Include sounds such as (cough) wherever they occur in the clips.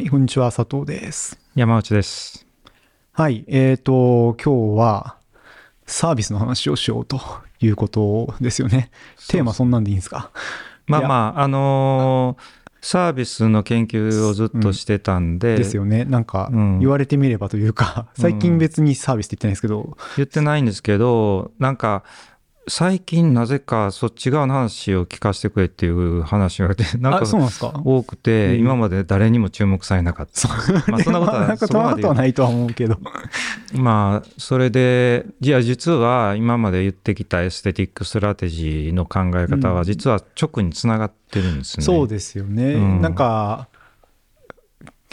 はい、こんにちは、佐藤です。山内です。はい、えーと、今日はサービスの話をしようということですよね。テーマそんなんでいいんですか？まあまあ、あのーサービスの研究をずっとしてたんで、ですよね。なんかうん言われてみればというか、最近別にサービスって言ってないですけど、言ってないんですけど、なんか、最近なぜかそっち側の話を聞かせてくれっていう話がなんか、多くて、うん今まで誰にも注目されなかった。まあ (laughs) そんなことはそことはないとは思うけど。(laughs) まあ、それで、じゃあ実は今まで言ってきたエステティックストラテジーの考え方は実は直につながってるんですね。そうですよね。うんなんか、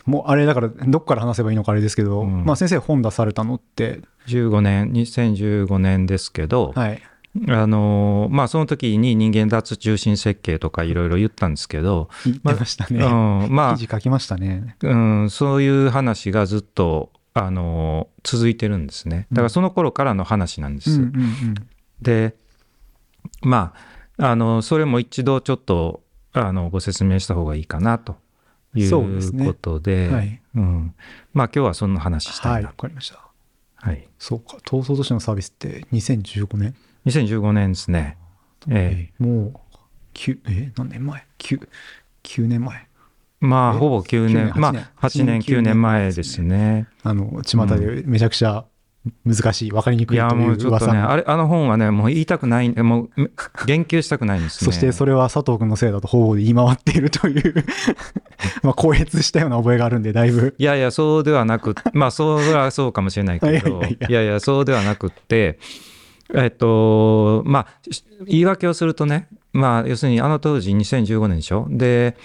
もうあれだから、どっから話せばいいのかあれですけど、うんまあ先生本出されたのって、15年、2015年ですけど、はい。あのまあその時に人間脱中心設計とかいろいろ言ったんですけど、ましたね。うん、ま記事書きましたね。あ、うん、そういう話がずっとあの続いてるんですね。だからその頃からの話なんです。うんうんうんで、まあ、あのそれも一度ちょっとあのご説明した方がいいかなということで、はいうん、まあ今日はそんな話したはいい、なわ。かりました。はい、そうか、闘争都市のサービスって2015年2015年ですね。ええ。えーもう、9、えー何年前 ?9、9年前？まあ、えほぼ9 9年、年。まあ、8 8年年、9年前ですね。あの、巷でめちゃくちゃ難しい、わかりにくいといや、いうもうちょっとね、あれ、あの本はね、もう言いたくない、もう、め言及したくないんですね。(laughs) そしてそれは佐藤君のせいだと方々で言い回っているという、(laughs) まあ、高越したような覚えがあるんで、だいぶ。いやいや、そうではなく、まあ、それはそうかもしれないけど、(laughs) いやいやいや。いやいや、そうではなくって、えっと、まあ、し言い訳をするとね、まあ、要するにあの当時2015年でしょ？で、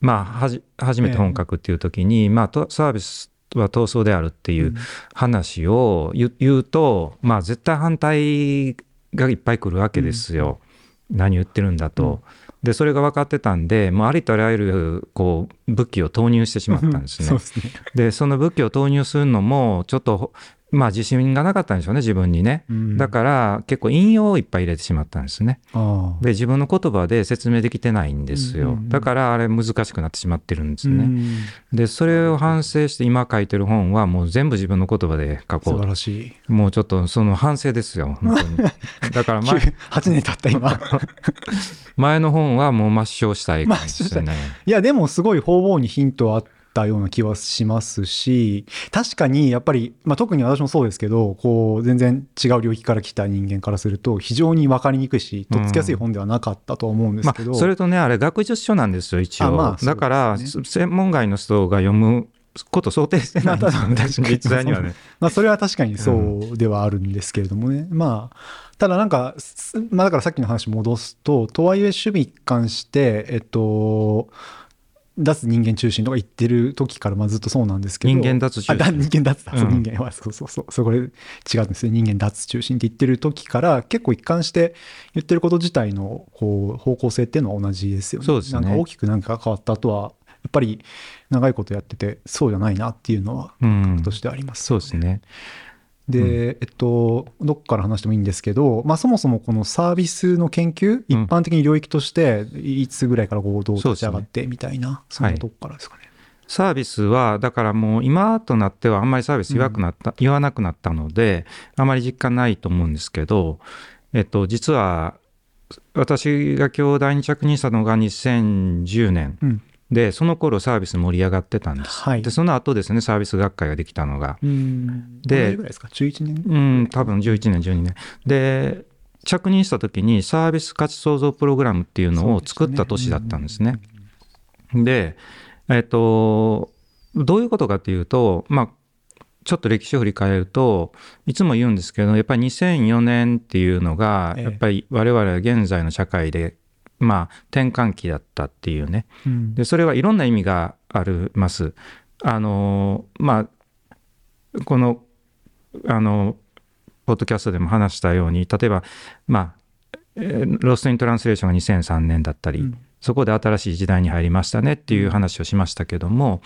まあ、はじ初めて本格っていう時に、まあ、とサービスは闘争であるっていう話を言う言うと、まあ、絶対反対がいっぱい来るわけですよ。何言ってるんだと。で、それが分かってたんで、もうありとあらゆる、こう、武器を投入してしまったんですね。そうですね。で、その武器を投入するのも、ちょっと、まあ自信がなかったんでしょうね、自分にね。うんだから、結構引用をいっぱい入れてしまったんですね。で、自分の言葉で説明できてないんですよ。だから、あれ難しくなってしまってるんですね。うんで、それを反省して今書いてる本はもう全部自分の言葉で書こ素晴うらしい。と。もうちょっとその反省ですよ、本当に。(laughs) だから前、8年経った今。(laughs) 前の本はもう抹消したいね。いや、でもすごい方々にヒントあったような気はしますし、確かにやっぱり、まあ、特に私もそうですけど、こう、全然違う領域から来た人間からすると、非常に分かりにくいし、とっつきやすい本ではなかったとは思うんですまけど、あ、それとね、あれ、学術書なんですよ、一応。あまあねだから、専門外の人が読むこと想定してないんですよねまあ実際にはね。(laughs) まあ、それは確かにそうではあるんですけれどもね。まあ、ただなんか、すまあ、だからさっきの話戻すと、とはいえ守備一貫して、えっと、脱人間中心とか言ってる時からまあずっとそうなんですけど。人間脱中心人間脱だ、そううん人間は、そうそうそう。そこで違うんですね。人間脱中心って言ってる時から結構一貫して言ってること自体のこう方向性っていうのは同じですよね。そうですねなんか大きくなんか変わった後は、やっぱり長いことやっててそうじゃないなっていうのはうんと。してあります、そうですね。で、えっと、どっから話してもいいんですけど、まあ、そもそもこのサービスの研究、一般的に領域として、いつぐらいから合同立ち上がってみたいな、そ,、んなとこからですかね。サービスは、だからもう今となってはあんまりサービス言わくなった、言わなくなったので、あまり実感ないと思うんですけど、えっと、実は、私が兄弟に着任したのが2010年。うん。で、その頃サービス盛り上がってたんです。はいで、その後ですね、サービス学会ができたのが。うん。でぐらいですか ?11 年？うん、多分11年、12年。で、着任した時にサービス価値創造プログラムっていうのを作った年だったんですね。で、えっと、どういうことかっていうと、まあ、ちょっと歴史を振り返ると、いつも言うんですけど、やっぱり2004年っていうのが、ええやっぱり我々は現在の社会で、まあ、転換期だったっていうね。うんで、それはいろんな意味があります。あの、まあ、この、あの、ポッドキャストでも話したように、例えば、まあ、えーロストイントランスレーションが2003年だったり、うんそこで新しい時代に入りましたねっていう話をしましたけども、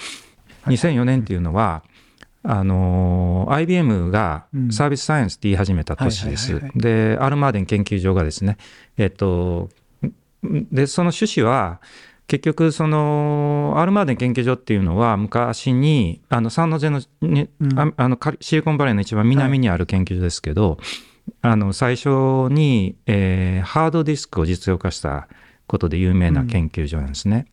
2004年っていうのは、あの IBM がうんサービスサイエンスって言い始めた年です。で、アルマーデン研究所がですね、えっと、で、その趣旨は、結局そのアルマーデン研究所っていうのは昔にあのサンノゼの,、ねうんああのシリコンバレーの一番南にある研究所ですけど、あの最初に、えーハードディスクを実用化したことで有名な研究所なんですね。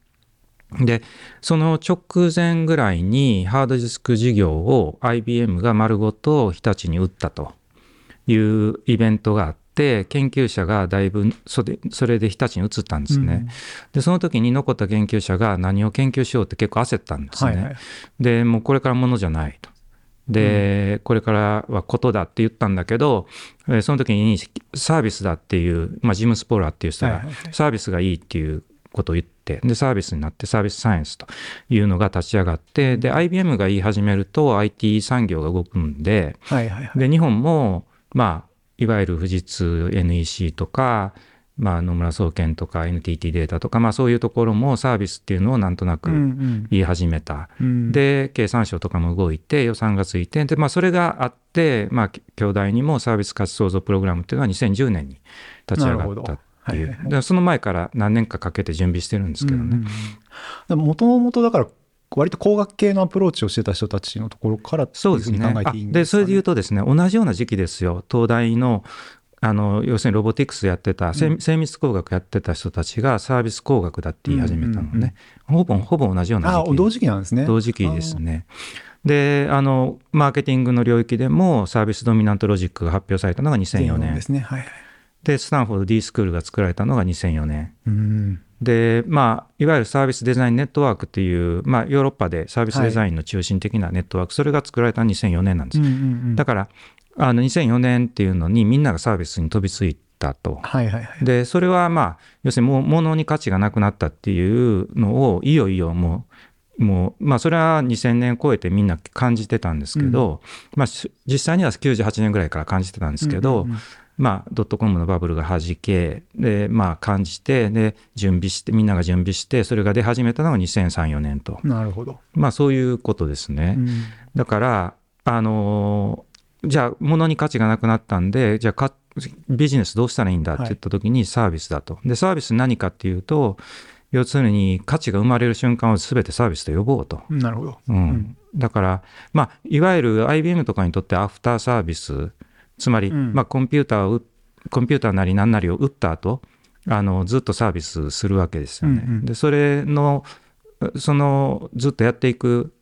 でその直前ぐらいにハードディスク事業を IBM が丸ごと日立に売ったというイベントがあって研究者がだいぶそれそれで日立に移ったんですね。でその時に残った研究者が何を研究しようって結構焦ったんですね。はいはい。でもうこれからものじゃないと。で、これからはことだって言ったんだけど、えーその時にサービスだっていう、まあ、ジム・スポーラーっていう人が、サービスがいいっていうことを言って、で、サービスになってサービスサイエンスというのが立ち上がって、で、IBM が言い始めると IT 産業が動くんで、はいはいはい。で、日本も、まあ、いわゆる富士通 NEC とか、まあ、野村総研とか NTT データとか、まあ、そういうところもサービスっていうのをなんとなくうん言い始めた。うん、で経産省とかも動いて予算がついてで、まあ、それがあって、まあ、兄弟にもサービス価値創造プログラムっていうのは2010年に立ち上がったっていう。はいはいその前から何年かかけて準備してるんですけどね。もともとだから、割と工学系のアプローチをしてた人たちのところからそうですね考えていいんあでそれで言うと、とですね同じような時期ですよ東大のあの要するにロボティクスやってた、精精密工学やってた人たちがサービス工学だって言い始めたのね、うんうんうんほぼほぼ同じようなあ時期同時期なんですね。同時期ですね。であのマーケティングの領域でもサービスドミナントロジックが発表されたのが2004年ですね。はいはい。でスタンフォード D スクールが作られたのが2004年うん。でまあいわゆるサービスデザインネットワークっていう、まあ、ヨーロッパでサービスデザインの中心的なネットワーク、それが作られたのは2004年なんです、うんうんうんだからあの2004年っていうのにみんながサービスに飛びついたと。はいはいはい。でそれはまあ要するにもう物に価値がなくなったっていうのをいよいよもうもうまあそれは2000年超えてみんな感じてたんですけど、まあし実際には98年ぐらいから感じてたんですけど、うんうんうんまあドットコムのバブルが弾けでまあ感じてで準備してみんなが準備してそれが出始めたのが2003-4年となるほど。まあそういうことですね。うんだから、あのーじゃあ物に価値がなくなったんでじゃあかビジネスどうしたらいいんだって言った時にサービスだと。でサービス何かっていうと要するに価値が生まれる瞬間を全てサービスと呼ぼうと。なるほど。うんうんだから、まあ、いわゆる IBM とかにとってアフターサービスつまり、うんまあ、コンピューターをうコンピューターなり何なりを打った後あのずっとサービスするわけですよね。うんうんでそれのそのずっとやっていく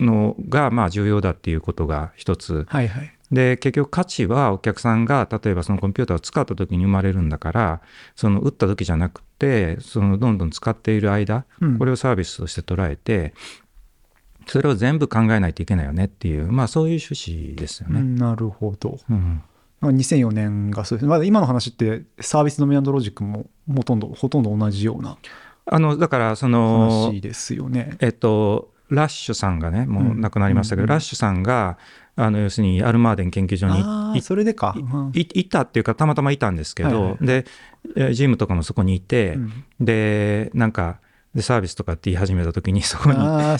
のがまあ重要だっていうことが一つはいはい。で結局価値はお客さんが例えばそのコンピューターを使った時に生まれるんだからその打った時じゃなくてそのどんどん使っている間うんこれをサービスとして捉えてそれを全部考えないといけないよねっていうまあそういう趣旨ですよね。うんなるほど。うんまあ2004年がそうですね。まだ今の話ってサービスドミナントロジックもほとんど、ほとんど同じようなあのだからその話ですよね。えっとラッシュさんがねもう亡くなりましたけど、うんラッシュさんがあの要するにアルマーデン研究所にそれでか。たっていうかたまたまいたんですけど、はいはいでえージムとかもそこにいて、うんでなんかでサービスとかって言い始めた時に (laughs) そこに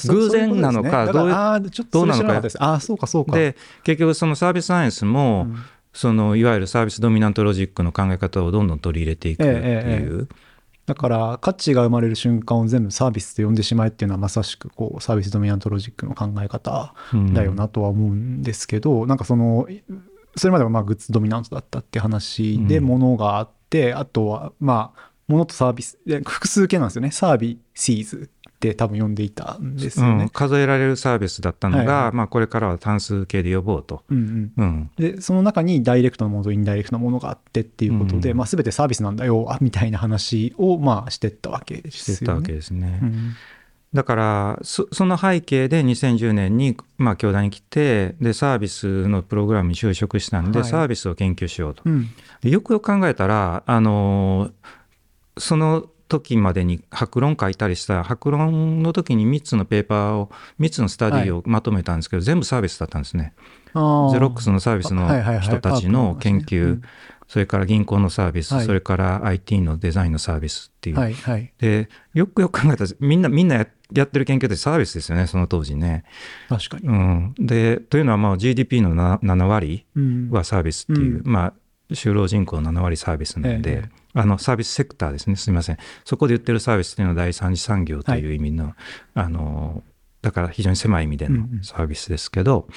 偶然なのかどうなのか。ああ、そうかそうか。で結局そのサービスサイエンスも、うん。そのいわゆるサービスドミナントロジックの考え方をどんどん取り入れていくっていう、えええ。だから価値が生まれる瞬間を全部サービスと呼んでしまえっていうのはまさしくこうサービスドミナントロジックの考え方うん。だよなとは思うんですけど、なんかそのそれまではまあグッズドミナントだったって話でうん。物があって、あとはまあ物とサービス。で複数形なんですよね。 services。って多分呼んでいたんですようん。ね。数えられるサービスだったのが、はいはい。まあ、これからは単数形で呼ぼうと。うんうん。うん。でその中にダイレクトなものとインダイレクトなものがあってっていうことで、うん。まあ、全てサービスなんだよあみたいな話をまあしてったわけですよね。してたわけですね。うん。だからそその背景で2010年に、まあ、教団に来てでサービスのプログラムに就職したんで、はい。サービスを研究しようと。うん。でよくよく考えたらあのその時までに白論書いたりした白論の時に3つのペーパーを3つのスタディをまとめたんですけど、全部サービスだったんですね。ゼロックスのサービスのはいはいはい。人たちの研パーク究、の話ね。それから銀行のサービス、はい。それから IT のデザインのサービスっていう。はいはい。でよくよく考えたらみんなみんなややってる研究ってサービスですよねその当時ね。確かに。うん、でというのはまあ GDP のな7割うん。はサービスっていう、うまあ就労人口7割サービスなんで、ええあのサービスセクターですね。すみません。そこで言ってるサービスっていうのは第三次産業という意味の,、あのだから非常に狭い意味でのうんうん。サービスですけど、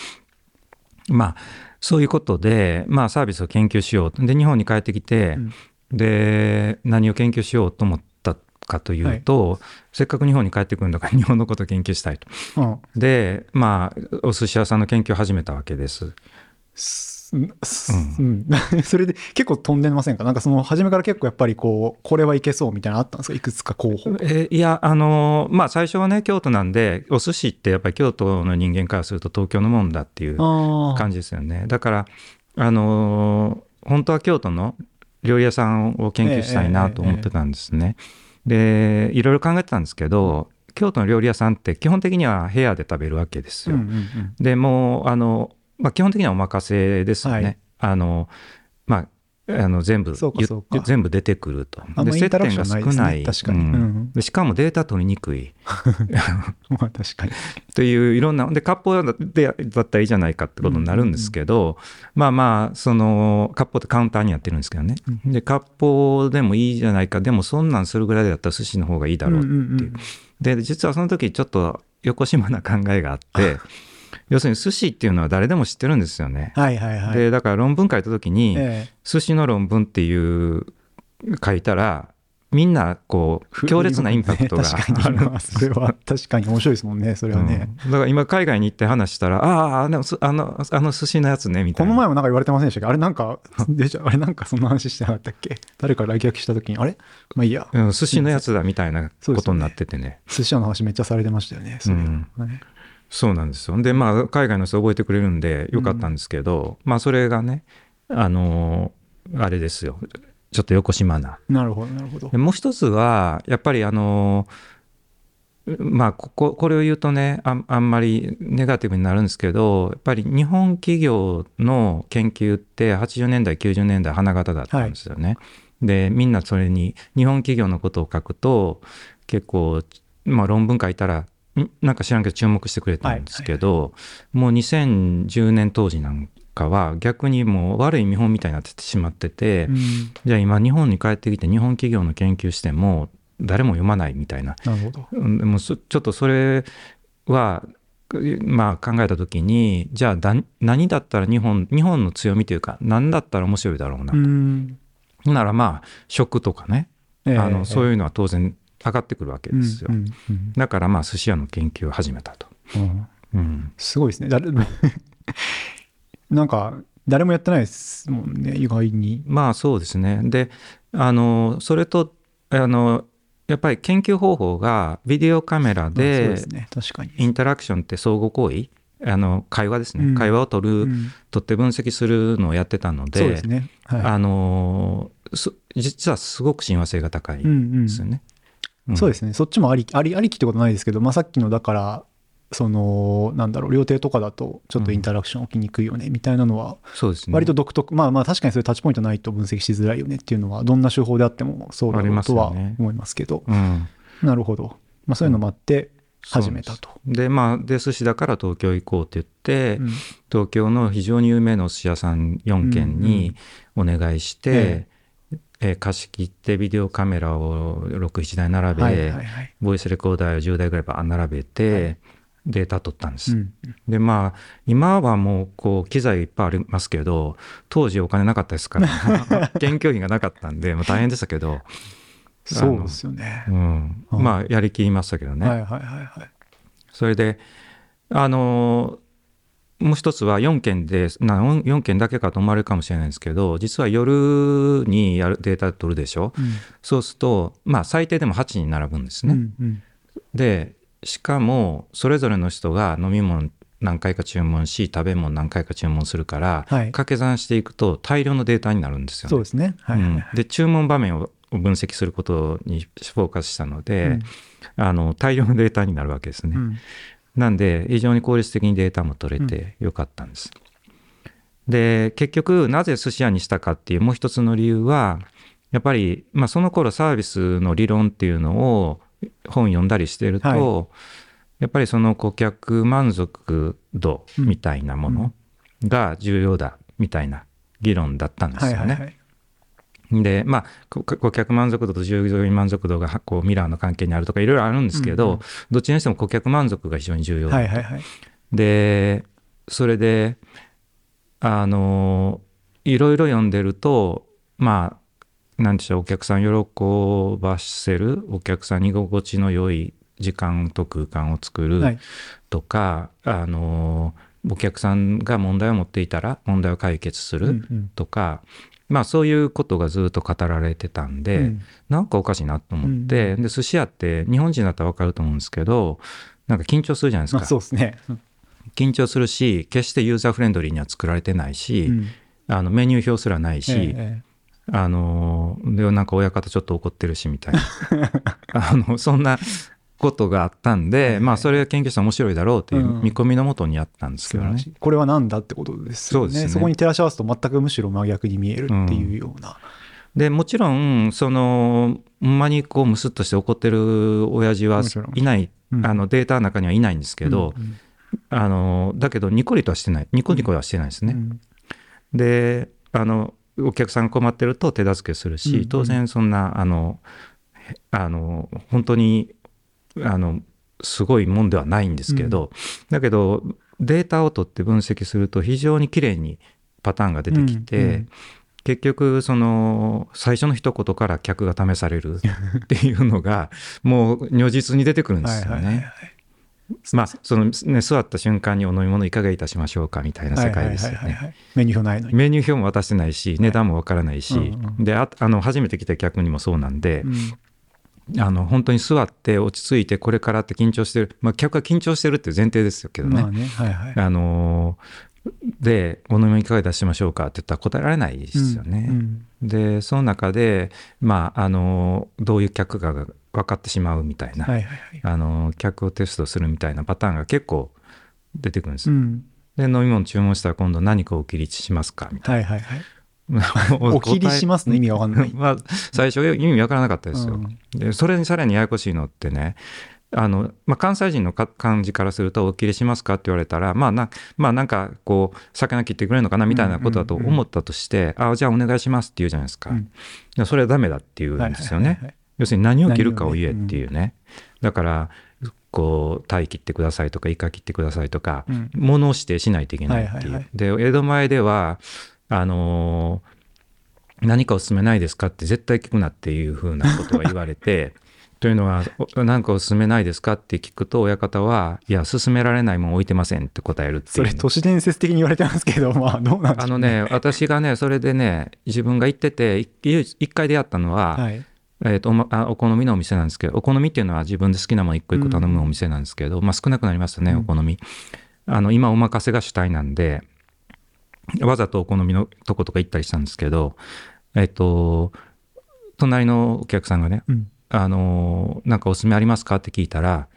まあそういうことで、まあ、サービスを研究しようと。で日本に帰ってきて、うん。で何を研究しようと思ったかというと、せっかく日本に帰ってくるんだから (laughs) 日本のことを研究したいと。うん。でまあお寿司屋さんの研究を始めたわけです。うん。(laughs) それで結構飛んでませんか？なんかその初めから結構やっぱりこうこれはいけそうみたいなのあったんですか？いくつか候補。えーいやあのまあ最初はね京都なんでお寿司ってやっぱり京都の人間からすると東京のもんだっていう感じですよね。だからあのー本当は京都の料理屋さんを研究したいなと思ってたんですね。でいろいろ考えてたんですけど京都の料理屋さんって基本的には部屋で食べるわけですよ。うんうんうん。でもうあの、まあ、基本的にはお任せですよね。はい。あのまああの全部全部出てくると。で接点が少ない。確かに。うん。しかもデータ取りにくい。(laughs) まあ確かに。(laughs) といういろんなで割烹でだったらいいじゃないかってことになるんですけど、まあまあその割烹ってカウンターにやってるんですけどね、で割烹でもいいじゃないか。でもそんなんするぐらいだったら寿司の方がいいだろうっていう、で実はその時ちょっと横島な考えがあって (laughs) 要するに寿司っていうのは誰でも知ってるんですよね。はいはいはい。でだから論文書いた時に、え寿司の論文っていう書いたらみんなこう強烈なインパクトが確かに。まあそれは確かに面白いですもんねそれはね、うん。だから今海外に行って話したら「あああのすあのあの寿司のやつね」みたいな。この前もなんか言われてませんでしたっけ？あれなんかであれなんかそんな話してなかったっけ？誰か来客した時にあれ？まあいいや。うん、寿司のやつだみたいなことになっててね。寿司屋の話めっちゃされてましたよねそれ。うん。ねそうなんですよ。でまあ海外の人覚えてくれるんでよかったんですけど、まあそれがねあのあれですよ。ちょっと横島な。なるほどなるほど。でもう一つはやっぱりあのまあこここれを言うとねあんあんまりネガティブになるんですけどやっぱり日本企業の研究って80年代90年代花形だったんですよね。でみんなそれに日本企業のことを書くと結構、まあ、論文書いたらんなんか知らんけど注目してくれたんですけど、もう2010年当時なんかは逆にもう悪い見本みたいになってしまってて、うん。じゃあ今日本に帰ってきて日本企業の研究しても誰も読まないみたいな。なるほど。もそちょっとそれはまあ考えた時にじゃあだ何だったら日本日本の強みというか何だったら面白いだろうな、うん。ならまあ食とかね、あのそういいうのは当然上がってくるわけですよ、うんうんうん。だからまあ寿司屋の研究を始めたと、うん。うん、すごいですね。誰 (laughs) なんか誰もやってないですもんね意外に。まあそうですね。であのそれとあのやっぱり研究方法がビデオカメラでインタラクションって相互行為あの会話ですね、うん。会話を取る、うん。取って分析するのをやってたのでね。はい。あのす実はすごく親和性が高いうんんうんですそうですすね。そっちもありありありきってことないですけど、まあ、さっきのだからそのなんだろう料亭とかだとちょっとインタラクション起きにくいよねみたいなのはそうですね。割と独特、まあまあ確かにそういうタッチポイントないと分析しづらいよねっていうのはどんな手法であってもそうだろうとは思いますけど。うん、なるほど、まあ、そういうのもあって始めたと。でまあで寿司だから東京行こうって言って、うん。東京の非常に有名なお寿司屋さん4軒にお願いして、ええー貸し切ってビデオカメラを67台並べ、はいはいはいボイスレコーダーを10台ぐらいば並べて、はいデータ取ったんです。うんでまあ今はもうこう機材いっぱいありますけど当時お金なかったですから (laughs) 研究費がなかったんで、まあ、大変でしたけど、そうですよねう。ん、うんまあやりきりましたけどね、はいはいはいはい。それであのもう一つは4件でな4件だけかと思われるかもしれないんですけど実は夜にやるデータ取るでしょ？そうするとまあ最低でも8に並ぶんですうんね、うん。でしかもそれぞれの人が飲み物何回か注文し食べ物何回か注文するから、はい。掛け算していくと大量のデータになるんですよね。そうですね。はいはいはい。うん。で注文場面を分析することにフォーカスしたので、うん。あの大量のデータになるわけですね。うんなんで非常に効率的にデータも取れてよかったんです。で結局なぜ寿司屋にしたかっていうもう一つの理由はやっぱり、まあ、その頃サービスの理論っていうのを本読んだりしてると、はやっぱりその顧客満足度みたいなものが重要だみたいな議論だったんですよね。はいはいはいでまあこ顧客満足度と従業員満足度がこうミラーの関係にあるとかいろいろあるんですけど、うんうん。どっちにしても顧客満足が非常に重要。だはいはいはい。でそれであのいろいろ読んでるとまあなんでしょうお客さん喜ばせるお客さんに居心地の良い時間と空間を作るはい。とか、あのお客さんが問題を持っていたら問題を解決するうんうん。とか、まあそういうことがずっと語られてたんで、うん。なんかおかしいなと思って、で寿司屋って日本人だったら分かると思うんですけどなんか緊張するじゃないですか。まあそうですね。う (laughs) ん緊張するし決してユーザーフレンドリーには作られてないし、うん。あのメニュー表すらないし、えあのでなんか親方ちょっと怒ってるしみたいな。(laughs) あのそんなことがあったんで、まあそれが研究したら面白いだろうといううん見込みのもとにやったんですけどね。素晴らし。い。これは何だってことですよね。そうですね。こに照らし合わすと全くむしろ真逆に見えるっていうような、でもちろんそのほんまにこうムスッとして怒ってる親父はいない、うん。あのデータの中にはいないんですけど、うんあのだけどニコリとはしてない。ニコニコはしてないですね。うん。であのお客さんが困ってると手助けするし、うんうん。当然そんなあのへあの本当にあのすごいもんではないんですけど、だけどデータを取って分析すると非常にきれいにパターンが出てきて、結局その最初の一言から客が試されるっていうのがもう如実に出てくるんではいすよね。まあそのね座った瞬間にお飲み物いかがいたしましょうかみたいな世界ですよね。メニュー表ないのに、メニュー表も渡してないし値段もわからないし、でああの初めて来た客にもそうなんでう、んあの本当に座って落ち着いてこれからって緊張してる、まあ、客は緊張してるっていう前提ですよけどね。まあねはいはいあので「お飲み物いかがいたしましょうか?」って言ったら答えられないですよね。うんでその中で、まあ、あのどういう客かが分かってしまうみたいな、はいはいはいあの客をテストするみたいなパターンが結構出てくるんですよ。うんで飲み物注文したら今度何かお切りしますかみたいはいはいはいな。(laughs) お切りしますの意味がわかんないまあ、最初意味わからなかったですよ。うんでそれにさらにややこしいのってねあの、まあ、関西人のか感じからすると「お切りしますか?」って言われたらまあな,、まあ、なんかこう魚切ってくれるのかなみたいなことだと思ったとして「あじゃあお願いします」って言うじゃないですか。うんそれはダメだって言うんですよね。はいはいはいはい要するに何を切るかを言えっていうね。だからこう鯛切ってくださいとかイカ切ってくださいとか、うん物を指定しないといけないっていう。はいはいはいで江戸前ではあのー何かおすすめないですかって絶対聞くなっていうふうなことが言われて (laughs) というのはお何かおすすめないですかって聞くと親方はいや勧められないもん置いてませんって答えるっていう。それ都市伝説的に言われてますけどまあどうなんでしょうあのね私がねそれでね自分が行っててい一回出会ったのは、はい。えーとおまあお好みのお店なんですけどお好みっていうのは自分で好きなもの一個一個頼むお店なんですけど、まあ、少なくなりましたねうん。お好み、あの今お任せが主体なんでわざとお好みのとことか行ったりしたんですけどえっ、と隣のお客さんがねうん「あのなんかおすすめありますか?」って聞いたら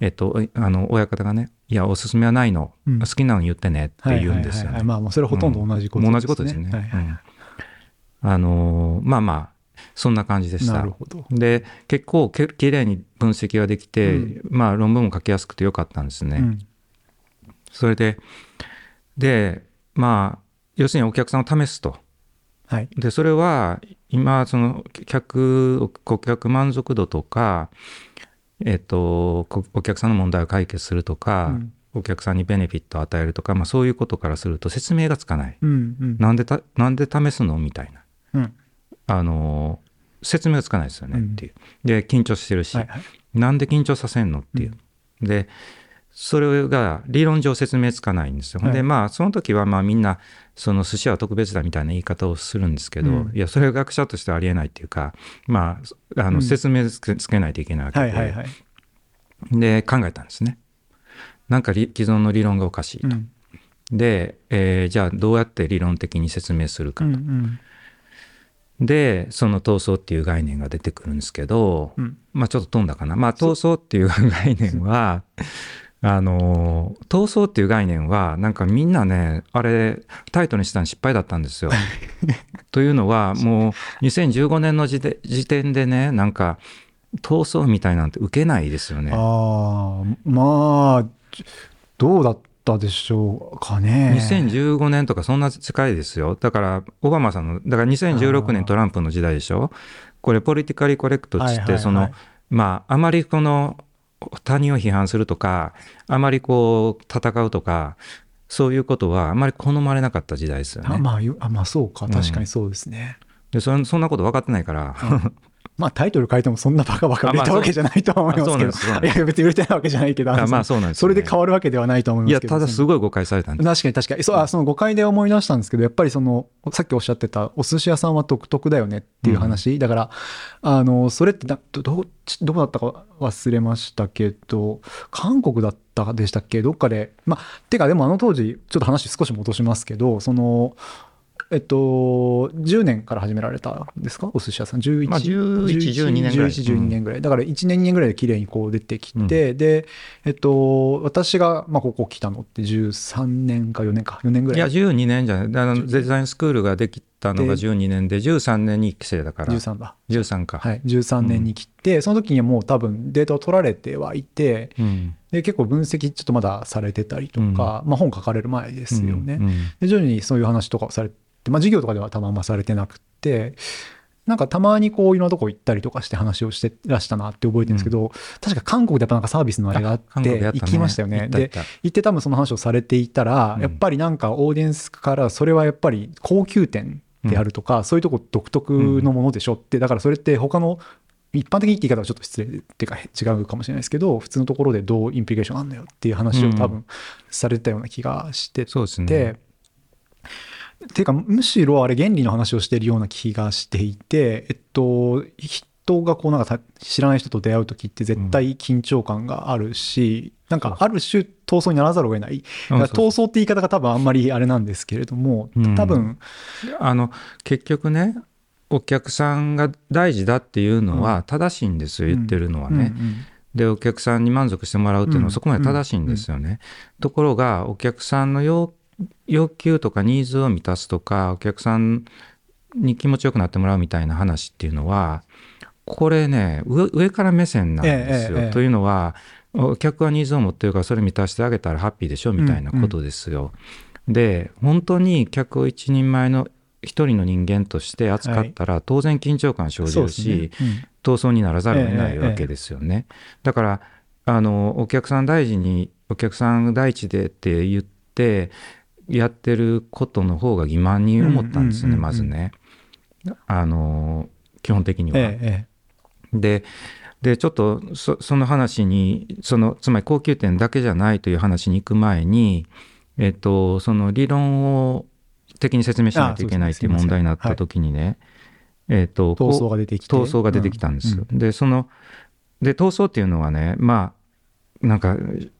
えっ、とあの親方がね「いやおすすめはないの、うん。好きなの言ってね」って言うんですよね。まあそれはほとんど同じことうん同じことですよね。はいはいうん。あのーまあまあそんな感じでした。なるほど。で結構けきれいに分析ができて、うん。まあ論文も書きやすくてよかったんですね。うん。それででまあ要するにお客さんを試すと。はいでそれは今その客顧客満足度とか、えっと、こお客さんの問題を解決するとか、うんお客さんにベネフィットを与えるとか、まあ、そういうことからすると説明がつかない。うんうんなんでたなんで試すの？みたいな。うんあの説明がつかないですよねっていう。で緊張してるし、はいはいなんで緊張させんの？っていう。でそれが理論上説明つかないんですよ。はい。でまあその時はまあみんなその寿司は特別だみたいな言い方をするんですけど、うん。いやそれは学者としてはありえないっていうかまああうん。の説明つけつけないといけないわけで、で考えたんですね。なんかり既存の理論がおかしいと。うん。で、えーじゃあどうやって理論的に説明するかうと。んうん。でその闘争っていう概念が出てくるんですけど、うん。まあちょっと飛んだかな。まあ闘争っていう概念はあの闘争っていう概念はなんかみんなねあれタイトルにしたの失敗だったんですよ。(laughs) というのはもう2015年の時点時点でねなんか闘争みたいなんて受けないですよね。ああまあどうだったでしょうかね。2015年とかそんな近いですよ。だから、オバマさんの、だから2016年トランプの時代でしょ。これ、ポリティカリコレクトっつって、その、まあ、あまりこの、他人を批判するとか、あまりこう、戦うとか、そういうことはあまり好まれなかった時代ですよね。あまあ、ゆあまあそうか、うん確かにそうですね。でそんそんなこと分かってないから、まあタイトル書いてもそんなバカバカ売れたわけじゃないとは思いますけど、あまあいや別に売れてないわけじゃないけど、まあそうなんですよね。それで変わるわけではないと思いまいや、すけど。ただすごい誤解されたんです。確かに確かに。そう、あその誤解で思い出したんですけど、やっぱりその、さっきおっしゃってた、お寿司屋さんは独特だよねっていう話。だから、あの、それってなど、ど、どこだったか忘れましたけど、韓国だったでしたっけ？どっかで、まあ、てかでもあの当時、ちょっと話少し戻しますけど、その、えっと、10年から始められたんですか？お寿司屋さん。11、まあ11 12年ぐらい11、12年ぐらい。だから1年、2年ぐらいで綺麗にこう出てきて、で、えっと、私が、まあ、ここ来たのって13年か4年か、4年ぐらい。いや、12年じゃない。あのデザインスクールができたのがで12年で、13年に期生だから。13だ。13か。はい、13年に来て、その時にはもう多分データを取られてはいて、うん。で結構分析ちょっとまだされてたりとか、まあ本書かれる前ですよね。うんうんで徐々にそういう話とかをされて、まあ授業とかでは多分あんまされてなくて、なんかたまにこういろんなとこ行ったりとかして話をしてらしたなって覚えてるんですけど、確か韓国でやっぱなんかサービスのあれがあって、行きましたよね。で行って多分その話をされていたら、うん。やっぱりなんかオーディエンスからそれはやっぱり高級店であるとか、そういうとこ独特のものでしょって、だからそれって他の一般的にって言い方はちょっと失礼っていうか違うかもしれないですけど普通のところでどうインプリケーションあんのよっていう話を多分されてたような気がしてて、そうですね。っていうかむしろあれ原理の話をしているような気がしていてえっと人がこうなんかた知らない人と出会う時って絶対緊張感があるし、なんかある種闘争にならざるを得ない、うんだから闘争って言い方が多分あんまりあれなんですけれども、うん。多分あの結局ねお客さんが大事だっていうのは正しいんですよ、言ってるのはね。うんうんでお客さんに満足してもらうっていうのうん。はそこまで正しいんですよね。ところがお客さんの要要求とかニーズを満たすとかお客さんに気持ちよくなってもらうみたいな話っていうのはこれね上上から目線なんですよ。ええええというのはお客はニーズを持ってるからそれ満たしてあげたらハッピーでしょみたいなことですよ。で本当に客を一人前の一人の人間として扱ったら、当然緊張感生じるそうですねし、闘争にならざるを得ないわけですよね。だからあのお客さん大事にお客さん第一でって言ってやってることの方が欺瞞に思ったんですよね、うんうんうんうんまずね。あの基本的には。えええででちょっとそその話にそのつまり高級店だけじゃないという話に行く前に、えっと、その理論を的に説明しないといけないっていう問題になった時にね、えっと、え闘争が出てきて闘争が出てきたんです。うんでそので闘争っていうのはねまあなんかうん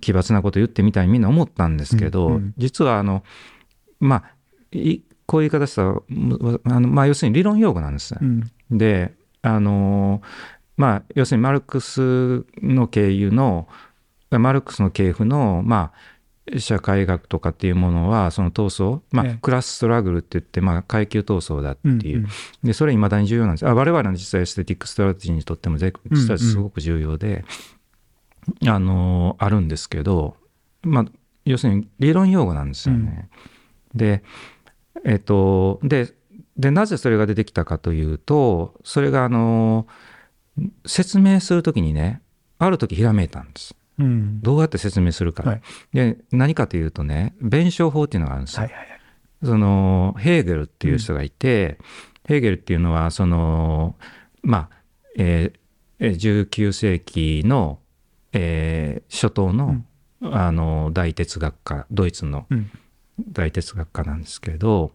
奇抜なこと言ってみたいにみんな思ったんですけど、うんうん。実はあのまあいこういう言い方したらむあの、まあ、要するに理論用語なんです。うん。であのまあ要するにマルクスの経由のマルクスの系譜のまあ社会学とかっていうものはその闘争、まあええ。クラスストラグルって言って、まあ、階級闘争だっていう、うんうん。でそれいまだに重要なんです。あ我々の実際エステティックストラテジーにとってもぜ実はすごく重要で、あのあるんですけど、まあ、要するに理論用語なんですよね。でえっとででなぜそれが出てきたかというとそれがあの説明するときにねある時ひらめいたんです。うんどうやって説明するか。はいで何かというとね弁証法っていうのがあるんですよ。はいはいはいそのヘーゲルっていう人がいて、ヘーゲルっていうのはそのまあ、えーえー19世紀の、えー初頭の,、あの大哲学家ドイツのうん。大哲学家なんですけど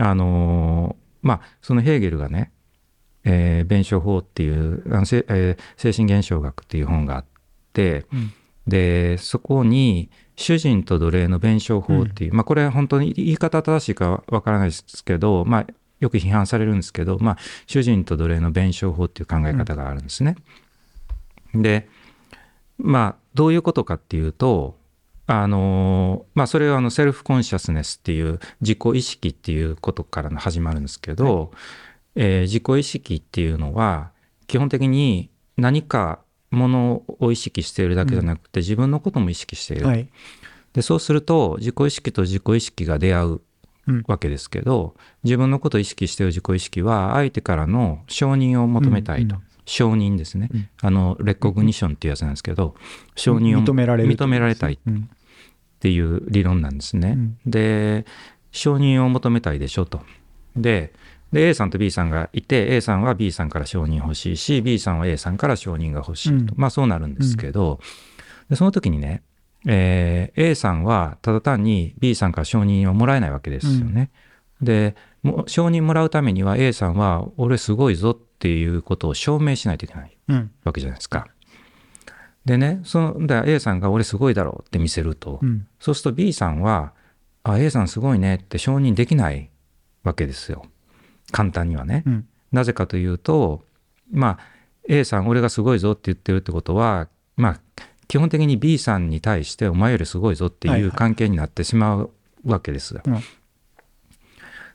あのまあそのヘーゲルがね「えー弁証法」っていうあの、せえー精神現象学っていう本があって、うん。でそこに「主人と奴隷の弁証法」っていう、まあこれは本当に言い方正しいかわからないですけど、まあ、よく批判されるんですけど、まあ、主人と奴隷の弁証法っていう考え方があるんですね。でまあどういうことかっていうとあのまあそれはあのセルフコンシャスネスっていう自己意識っていうことからの始まるんですけど、えー自己意識っていうのは基本的に何かものを意識しているだけじゃなくて、自分のことも意識している、はい。でそうすると自己意識と自己意識が出会ううん。わけですけど自分のことを意識している自己意識は相手からの承認を求めたいと、うんうん承認ですね、うん。あのレコグニションっていうやつなんですけど承認を認められる認められたいっうんていう理論なんですね。うん。で承認を求めたいでしょと。でで A さんと B さんがいて A さんは B さんから承認欲しいし B さんは A さんから承認が欲しいと、うん。まあそうなるんですけど、でその時にね、えー A さんはただ単に B さんから承認をもらえないわけですよね。でも承認もらうためには A さんは俺すごいぞっていうことを証明しないといけないうんわけじゃないですか。でねそのだ A さんが俺すごいだろうって見せると、うんそうすると B さんは、あ、A さんすごいねって承認できないわけですよ。簡単にはね。うんなぜかというと、まあ、A さん、俺がすごいぞって言ってるってことは、まあ、基本的に B さんに対してお前よりすごいぞってはいはいいう関係になってしまうわけですよ。うん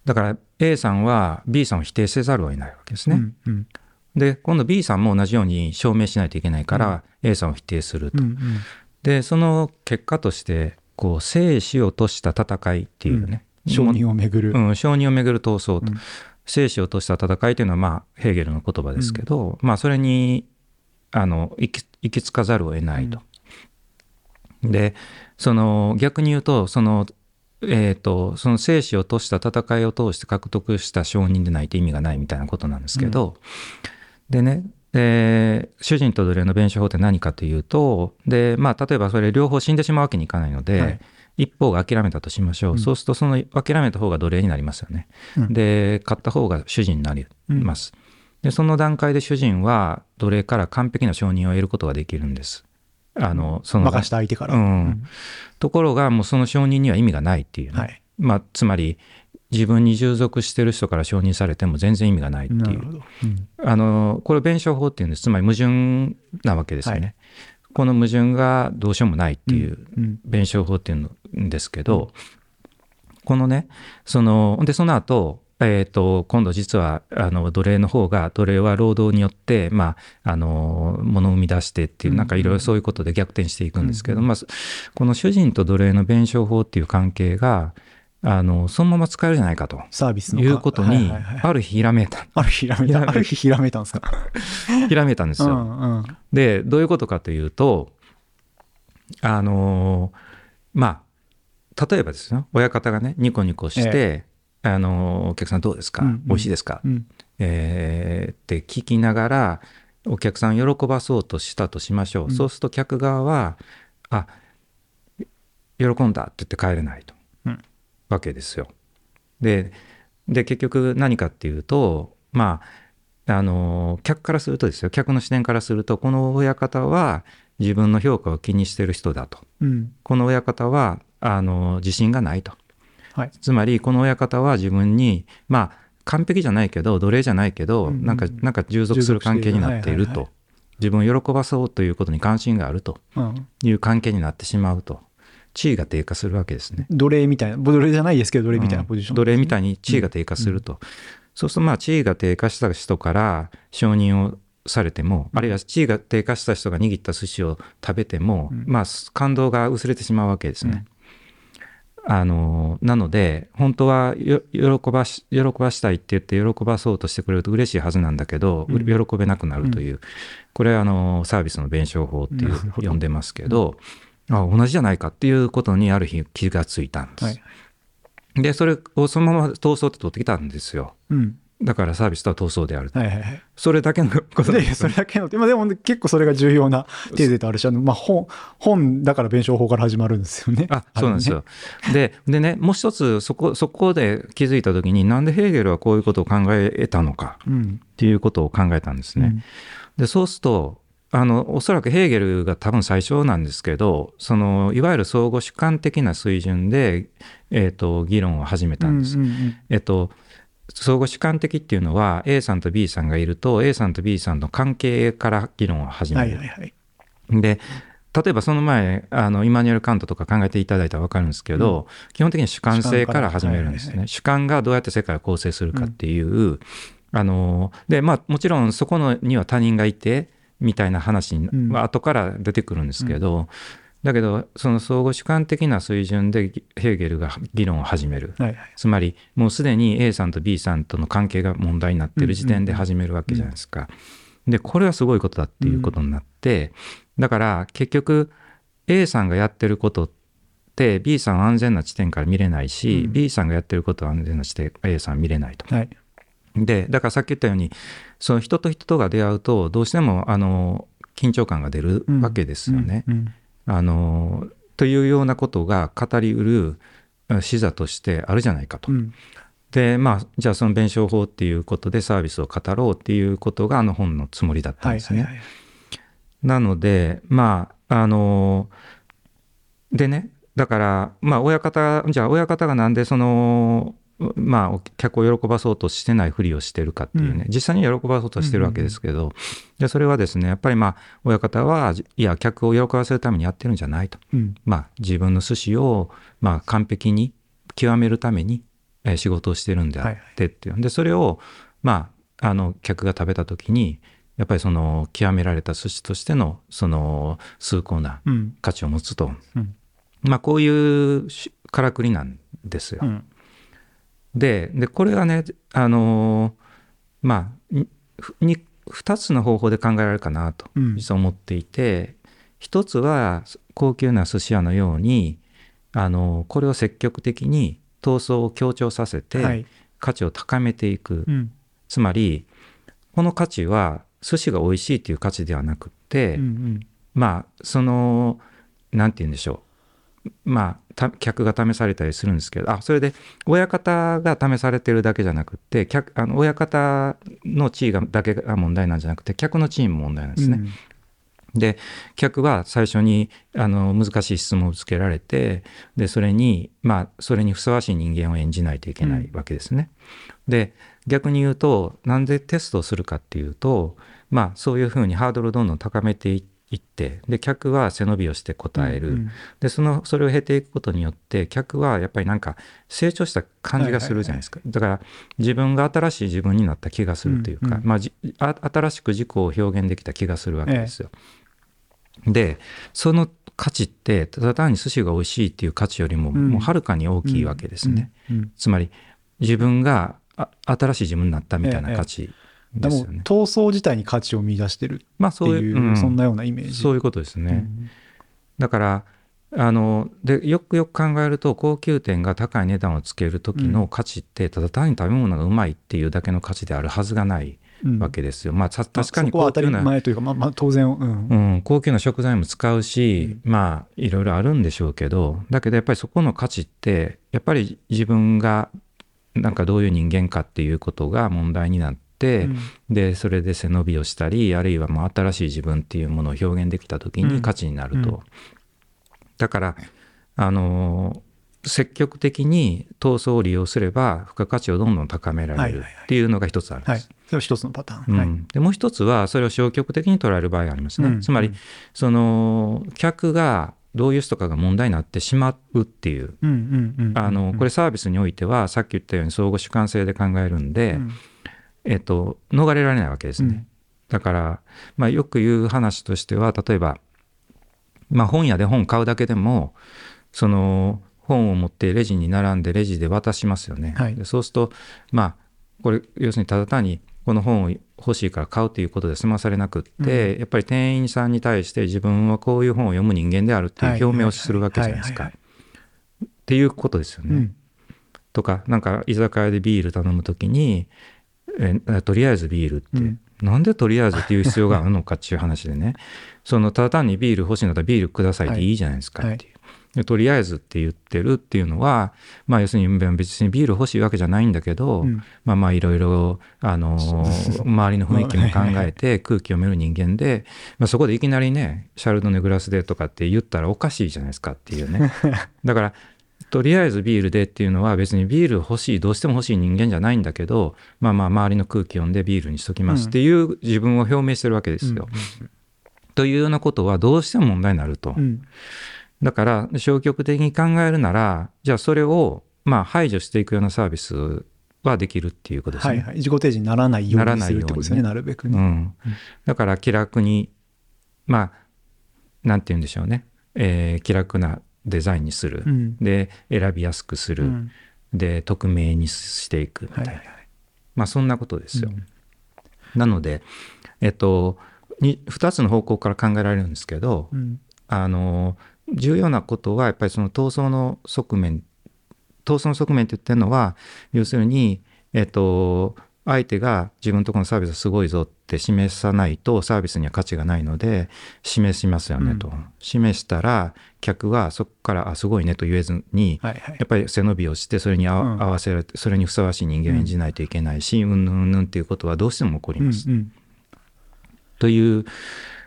だから A さんは B さんを否定せざるを得ないわけですね。うんうん。で、今度 B さんも同じように証明しないといけないから、A さんを否定すると。うんうん。で、その結果として、こう、生死をとした戦いっていうね、承認をめぐる。うん、承認をめぐる闘争と、うん。生死をとした戦いというのは、まあ、ヘーゲルの言葉ですけど、まあ、それにあの行き行き着かざるを得ないと。でその逆に言うとその,、えー、とその生死をとした戦いを通して獲得した承認でないと意味がないみたいなことなんですけど、でねえー主人と奴隷の弁証法って何かというとで、まあ、例えばそれ両方死んでしまうわけにいかないので、はい一方が諦めたとしましょう、うんそうするとその諦めた方が奴隷になりますよね。うんで勝った方が主人になります。でその段階で主人は奴隷から完璧な承認を得ることができるんです。あのその任した相手から。うん。ところがもうその承認には意味がないっていうね、はい。まあ、つまり自分に従属してる人から承認されても全然意味がないっていう。うん。あのこれ弁証法っていうんです。つまり矛盾なわけですよね。はい。この矛盾がどうしようもないっていううん。弁証法っていうんですけど、このねそのでその後えー、と今度実はあの奴隷の方が奴隷は労働によって、まあ、あの物を生み出してっていううん。なんかいろいろそういうことで逆転していくんですけど、まあ、この主人と奴隷の弁証法っていう関係があのそのまま使えるじゃないかと。サービスの。いうことはいにある日ひらめいた。ある日ひらめひらめた。ある日ひらめいたんですか？ひらめいたんですよ。うんうんでどういうことかというとあのまあ例えばですよ。親方がねニコニコして、あのお客さんどうですか、うんうん。美味しいですか、うん。えーって聞きながらお客さんを喜ばそうとしたとしましょう、うん。そうすると客側はあ喜んだって言って帰れないと、うん。わけですよ。でで結局何かっていうとまああの客からするとですよ。客の視点からするとこの親方は自分の評価を気にしてる人だと。うん。この親方はあの自信がないとはい。つまりこの親方は自分にまあ完璧じゃないけど奴隷じゃないけど、うんうん。なんかなんか従属する関係になっていると、自分を喜ばそうということに関心があると。うん。いう関係になってしまうと。地位が低下するわけですね。奴隷みたいな奴隷じゃないですけど奴隷みたいなポジション奴隷みたいに地位が低下すると、そうするとまあ地位が低下した人から承認をされても、あるいは地位が低下した人が握った寿司を食べても、うん。まあ感動が薄れてしまうわけですね。あのなので本当はよ喜ばし喜ばしたいって言って喜ばそうとしてくれると嬉しいはずなんだけど、うん。喜べなくなるという、これはあのサービスの弁証法っていう呼んでますけど、あ同じじゃないかっていうことにある日気がついたんです。はい。でそれをそのまま闘争って取ってきたんですよ。うんだからサービスとは闘争である、はいはいはいそれだけのことでですそれだけの、まあ、でも結構それが重要なテーゼとあるし、あのまあ、本本だから弁証法から始まるんですよね。あそうなんですあよ。ででねもう一つそこそこで気づいた時になんでヘーゲルはこういうことを考えたのかっていうことを考えたんですね。でそうするとあのおそらくヘーゲルが多分最初なんですけどそのいわゆる相互主観的な水準で、えー、と議論を始めたんです。うんうんうんえっと相互主観的っていうのは A さんと B さんがいると A さんと B さんの関係から議論を始める。はいはいはい。で例えばその前あのイマニュエル・カントとか考えていただいたら分かるんですけど、基本的に主観性から始めるんですね、はいはい主観がどうやって世界を構成するかっていう、あのでまあもちろんそこのには他人がいてみたいな話うん。は後から出てくるんですけど、だけどその相互主観的な水準でヘーゲルが議論を始める、はいはい。つまりもうすでに A さんと B さんとの関係が問題になってる時点で始めるわけじゃないですか。でこれはすごいことだっていうことになって、だから結局 A さんがやってることって B さんは安全な地点から見れないし、うん B さんがやってることは安全な地点 A さんは見れないと。はい。でだからさっき言ったようにその人と人とが出会うとどうしてもあの緊張感が出るわけですよね。うんうんあのというようなことが語りうるあ視座としてあるじゃないかと。うんでまあじゃあその弁証法っていうことでサービスを語ろうっていうことがあの本のつもりだったんですね。はいはいはい。なのでまああのでねだからまあ親方じゃあ親方がなんでそのまあお客を喜ばそうとしてないふりをしてるかっていうね、うん。実際に喜ばそうとしてるわけですけど、でそれはですねやっぱりまあ親方はいや客を喜ばせるためにやってるんじゃないと。うん。まあ、自分の寿司をまあ完璧に極めるためにえー仕事をしてるんであってっていう、でそれをまああの客が食べた時にやっぱりその極められた寿司としてのその崇高なうん。価値を持つと、うん。まあこういうしからくりなんですよ。うんででこれはねあのまあにに2つの方法で考えられるかなとうん。実は思っていて、一つは高級な寿司屋のようにあのこれを積極的に闘争を強調させて、はい。価値を高めていく、うん。つまりこの価値は寿司が美味しいっていう価値ではなくって、うんうん。まあそのなんて言うんでしょう。まあた客が試されたりするんですけどあそれで親方が試されてるだけじゃなくって客あの親方の地位がだけが問題なんじゃなくて客の地位も問題なんですね。で客は最初にあの難しい質問をつけられてでそれにまあそれにふさわしい人間を演じないといけないわけですね。で逆に言うとなんでテストをするかっていうとまあそういうふうにハードルをどんどん高めていってで客は背伸びをして答える、うんでそのそれを経ていくことによって客はやっぱりなんか成長した感じがするじゃないですか、だから自分が新しい自分になった気がするというか、うんうんまあ、じあ新しく自己を表現できた気がするわけですよ。でその価値ってただ単に寿司が美味しいっていう価値よりもうん。もうはるかに大きいわけですね。うんうんつまり自分があ新しい自分になったみたいなええ価値でもですよね。闘争自体に価値を見出してるってまあそういう、いう、うんそんなようなイメージ。そういうことですね。うんだからあのでよくよく考えると高級店が高い値段をつける時の価値ってただ単に食べ物がうまいっていうだけの価値であるはずがないうんわけですよ。まあさ確かにそこは当たり高級な、前というか、まあ、まあ当然、うんうん、高級な食材も使うし、まあいろいろあるんでしょうけどだけどやっぱりそこの価値ってやっぱり自分がなんかどういう人間かっていうことが問題になって、うん。でそれで背伸びをしたりあるいはもう新しい自分っていうものを表現できた時うん。に価値になると、うん。だからあの積極的に闘争を利用すれば付加価値をどんどん高められるはいはいはい。っていうのが一つあるんはい。です。それは一つのパターン。うん。はい。でもう一つはそれを消極的に捉える場合がありますね。うん。つまりその客がどういう人かが問題になってしまうっていう。これサービスにおいてはさっき言ったように相互主観性で考えるんで、うんえっと、逃れられないわけですね。うんだから、まあ、よく言う話としては例えば、まあ、本屋で本買うだけでもその本を持ってレジに並んでレジで渡しますよね。はいでそうするとまあこれ要するにただ単にこの本を欲しいから買うということで済まされなくって、やっぱり店員さんに対して自分はこういう本を読む人間であるっていう表明をするわけじゃないですか。っていうことですよね。うんとかなんか居酒屋でビール頼むときにええとりあえずビールって、うん。なんでとりあえずっていう必要があるのかっていう話でね。(laughs) そのただ単にビール欲しいんだったらビールくださいってい。いじゃないですかっていう。でとりあえずって言ってるっていうのは、まあ、要するに別にビール欲しいわけじゃないんだけど、うん。まあまあいろいろ、あのー周りの雰囲気も考えて空気を読める人間で、まあ、そこでいきなりねシャルドネグラスでとかって言ったらおかしいじゃないですかっていうね。(laughs) だからとりあえずビールでっていうのは別にビール欲しいどうしても欲しい人間じゃないんだけどまあまあ周りの空気読んでビールにしときますっていう自分を表明してるわけですよ。というようなことはどうしても問題になると。うんだから消極的に考えるならじゃあそれをまあ排除していくようなサービスはできるっていうことですね。はいはい。自己提示にならないようにするってことですよね、なるべくね。うん、だから気楽にまあなんて言うんでしょうねえー気楽なデザインにする、うん。で選びやすくする、うん。で匿名にしていくみたな、はいいはいはい。まあそんなことですよ。うん。なので、えっと、に2つの方向から考えられるんですけど、うん。あの重要なことはやっぱりその闘争の側面闘争の側面って言ってるのは要するに、えっと、相手が自分のところのサービスすごいぞって示さないとサービスには価値がないので示しますよねと、うん。示したら客はそこからあすごいねと言えずにはいはい。やっぱり背伸びをしてそれにあうん。合わせられてそれにふさわしい人間を演じないといけないしうん。ぬんうんぬんっていうことはどうしても起こります。うんうん。という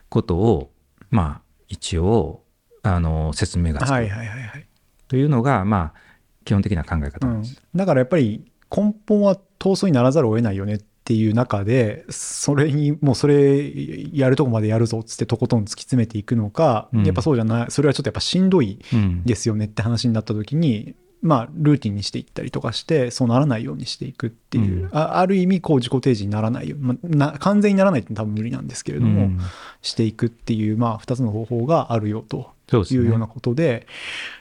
ことをまあ一応あの説明がつく、はいはいはいはい。というのがまあ基本的な考え方うんなんです。だからやっぱり根本は闘争にならざるを得ないよねっていう中でそれにもうそれやるとこまでやるぞっつってとことん突き詰めていくのか、うん。やっぱそうじゃないそれはちょっとやっぱしんどいうん。ですよねって話になった時にまあルーティンにしていったりとかしてそうならないようにしていくっていう、うん。あある意味こう自己提示にならないよ、まあ、な完全にならないって多分無理なんですけれども、うん。していくっていうまあ2つの方法があるよというようなことで、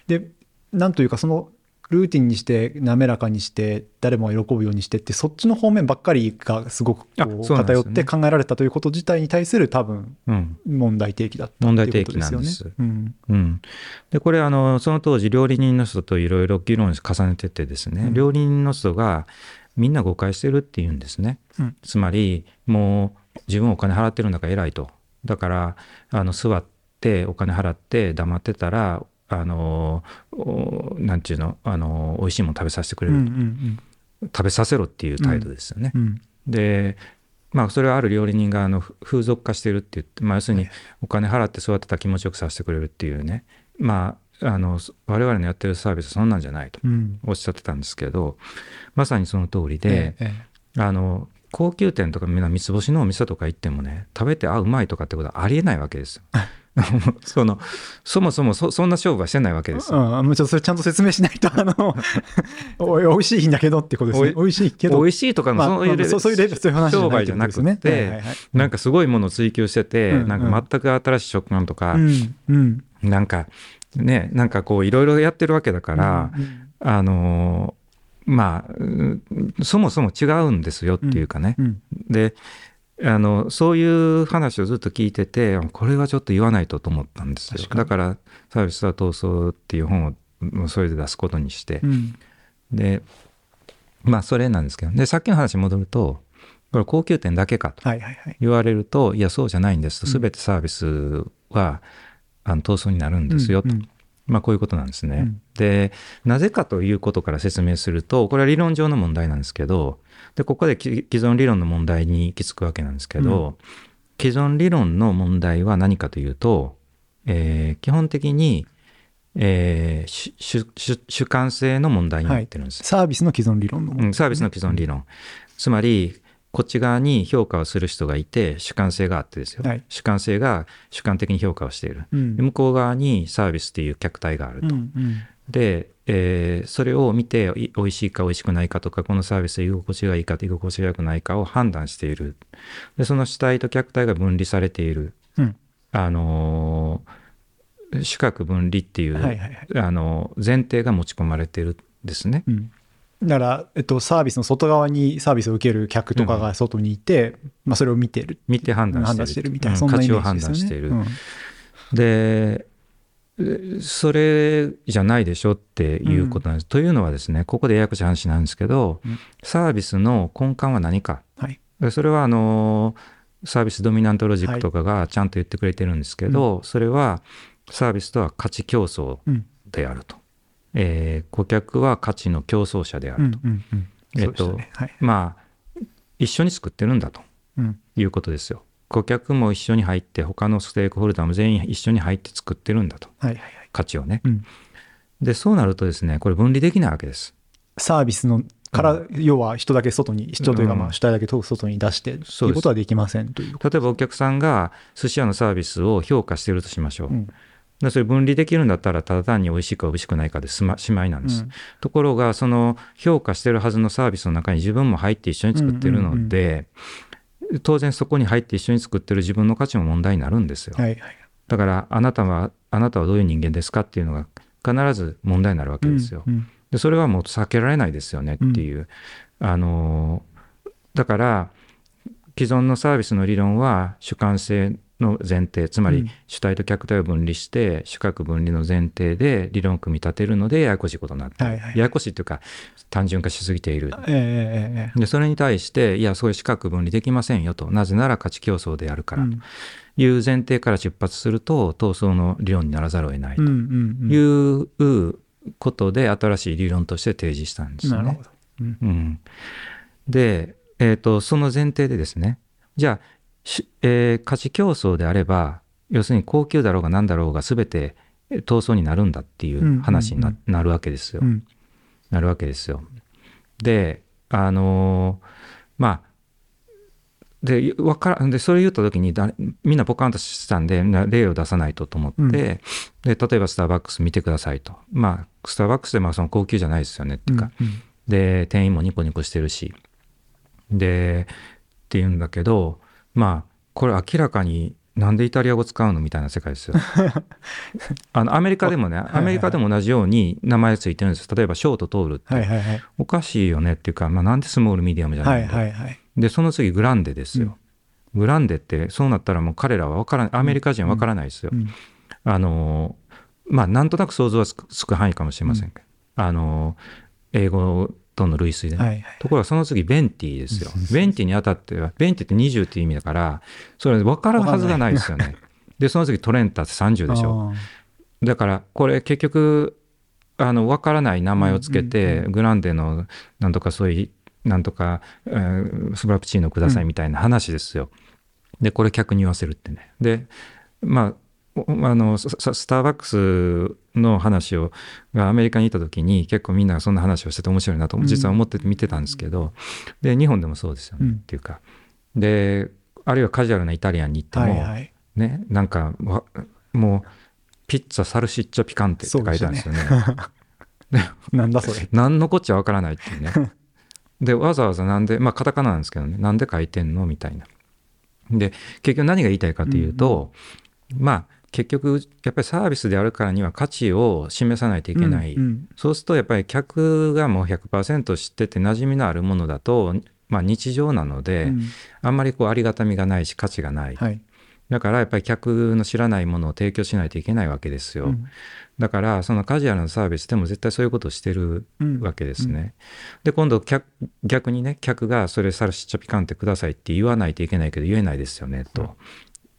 で、なんというか、そのルーティンにして、滑らかにして、誰もが喜ぶようにしてって、そっちの方面ばっかりがすごく偏って考えられたということ自体に対する多分うん。問題提起だった問題っていう提ことですよね。うん。うん、でこれあのその当時料理人の人といろいろ議論を重ねててですね、うん。料理人の人がみんな誤解してるっていうんですね、うん。つまりもう自分お金払ってるんだから偉いと。だからあの座ってお金払って黙ってたらあのおなんていうのあの美味しいもの食べさせてくれうんる、うん。食べさせろっていう態度ですよね。うんうん。でまあそれはある料理人があのふ風俗化してるって言って、まあ、要するにお金払って座ってたら気持ちよくさせてくれるっていうね。まああの我々のやってるサービスはそんなんじゃないとうん。おっしゃってたんですけどまさにその通りで、ええあの高級店とかみんな三つ星のお店とか行ってもね食べてあうまいとかってことはありえないわけですよ。(laughs) (laughs) そのそもそもそそんな勝負はしてないわけですよ。うん、もうちょっとそれちゃんと説明しないと、あの、(laughs) おい美味しいんだけどってことですね。おい美味しいけど。美味しいとかのいうレベル、まあそういうレベルそうい商売じゃなくってはいてはいはい。なんかすごいものを追求してて、うんうん。なんか全く新しい食感とか、うんうん。なんかねなんかこういろいろやってるわけだから、うんうんあのーまあうんそもそも違うんですよっていうかね、うん。であのそういう話をずっと聞いててこれはちょっと言わないとと思ったんですよ。だから「サービスは闘争」っていう本をそれで出すことにして、うん。でまあそれなんですけどでさっきの話に戻るとこれ高級店だけかとはいはいはい。言われるといやそうじゃないんですと。うん。全てサービスはあの闘争になるんですよと、うんうん。まあこういうことなんですね。うん。でなぜかということから説明するとこれは理論上の問題なんですけどでここでき既存理論の問題に行き着くわけなんですけど、既存理論の問題は何かというと、えー基本的に、えー主主主主観性の問題になってるんです。サービスの既存理論のものうん、サービスの既存理論。つまり、こっち側に評価をする人がいて、主観性があってですよ。はい主観性が主観的に評価をしている。うんで向こう側にサービスっていう客体があると。うんうんで、えーそれを見て、い美味しいか美味しくないかとか、このサービスで居心地がいいか居心地が良くないかを判断している。で、その主体と客体が分離されている。うん。あのー主客分離っていう、はいはいはい。あの前提が持ち込まれているんですね。うん。だから、えっと、サービスの外側にサービスを受ける客とかが外にいて、まあ、それを見てる。見て判断してる。判断してるみたいな、うん。そんなイメージですよね。価値を判断している。うん。でえそれじゃないでしょっていうことなんです。というのはですねここでややこしい話なんですけど、うん。サービスの根幹は何か？はい。でそれはあのサービスドミナントロジックとかがちゃんと言ってくれてるんですけど、それはサービスとは価値競争うんであると、えー顧客は価値の競争者であうると、んうんうん。えっとはい。まあ一緒に作ってるんだとうん。いうことですよ顧客も一緒に入って他のステークホルダーも全員一緒に入って作ってるんだと。はいはいはい。価値をね。うん。でそうなるとですねこれ分離できないわけです。サービスのから、要は人だけ外に、人というか、まうん。あ主体だけ外に出して、そうです。いうことはできませんという。例えばお客さんが寿司屋のサービスを評価してるとしましょう、うん。でそれ分離できるんだったらただ単に美味しいか美味しくないかで済ましまいなんです、うんところがその評価してるはずのサービスの中に自分も入って一緒に作ってるので、当然そこに入って一緒に作ってる自分の価値も問題になるんですよ、はいはい。だからあなたはあなたはどういう人間ですかっていうのが必ず問題になるわけですよ。うんうんでそれはもう避けられないですよねっていう、あのだから既存のサービスの理論は主観性の前提つまりうん。主体と客体を分離して主客分離の前提で理論を組み立てるのでややこしいことになってる、はいはい。ややこしいというか単純化しすぎている。えええええでそれに対していやそういう主客分離できませんよと。なぜなら価値競争であるから。という前提から出発すると闘争の理論にならざるを得ないと。いうことで新しい理論として提示したんですね。なるほ。ど。うん。うん、で、えーと、その前提でですね。じゃあ、しえー価値競争であれば要するに高級だろうが何だろうが全てえー闘争になるんだっていう話にな,、うんうん。なるわけですよ。うん。なるわけですよ。であのーまあでわからでそれ言った時にだみんなポカンとしたんでな例を出さないとと思って、うん。で例えばスターバックス見てくださいと。まあスターバックスでまあその高級じゃないですよねっていうか、うん。で店員もニコニコしてるし。でっていうんだけどまあこれ明らかになんでイタリア語使うのみたいな世界ですよ。(laughs) あのアメリカでもねはいアメリカでも同じように名前ついてるんです。例えばショート、トールって、はいはいはい。おかしいよねっていうか、まあ、なんでスモールミディアムじゃなはいいんだ、はいはい。でその次グランデですよ、グランデってそうなったらもう彼らは分からないアメリカ人は分からないですよ、うん。あのまあなんとなく想像はつくつく範囲かもしれませんけど、あの英語との類推でね、はいはい。ところがその次ベンティですよ。ベンティにあたっては、ベンティって20っていう意味だから、それ分かるはずがないですよね。で、その次トレンタって30でしょ。あだから、これ結局、あの、分からない名前をつけうんて、うんグランデのなんとかそういう、なんとか、えースフラプチーノくださいみたいな話ですよ。で、これ客に言わせるってね。で、まあ、おあのスターバックスの話をがアメリカにいた時に結構みんながそんな話をしてて面白いなとうん実は思ってて見てたんですけど、で日本でもそうですよね、うんっていうかであるいはカジュアルなイタリアンに行ってあも、はいはい。ねなんかわもうピッツァサルシッチョピカンテって書いてあるんですよね。(laughs) なんだそれ。何のこっちゃわからないっていうね。でわざわざなんでまあカタカナなんですけどねなんで書いてんのみたいな。で結局何が言いたいかというと、まあ結局やっぱりサービスであるからには価値を示さないといけない、うんうん。そうするとやっぱり客がもう100%知ってて馴染みのあるものだと、まあ、日常なので、うん。あんまりこうありがたみがないし価値がない、はい。だからやっぱり客の知らないものを提供しないといけないわけですよ、うん。だからそのカジュアルなサービスでも絶対そういうことをしてるうん。わけですね、で今度客逆にね客がそれサルシッチョピカンってくださいって言わないといけないけど言えないですよねと、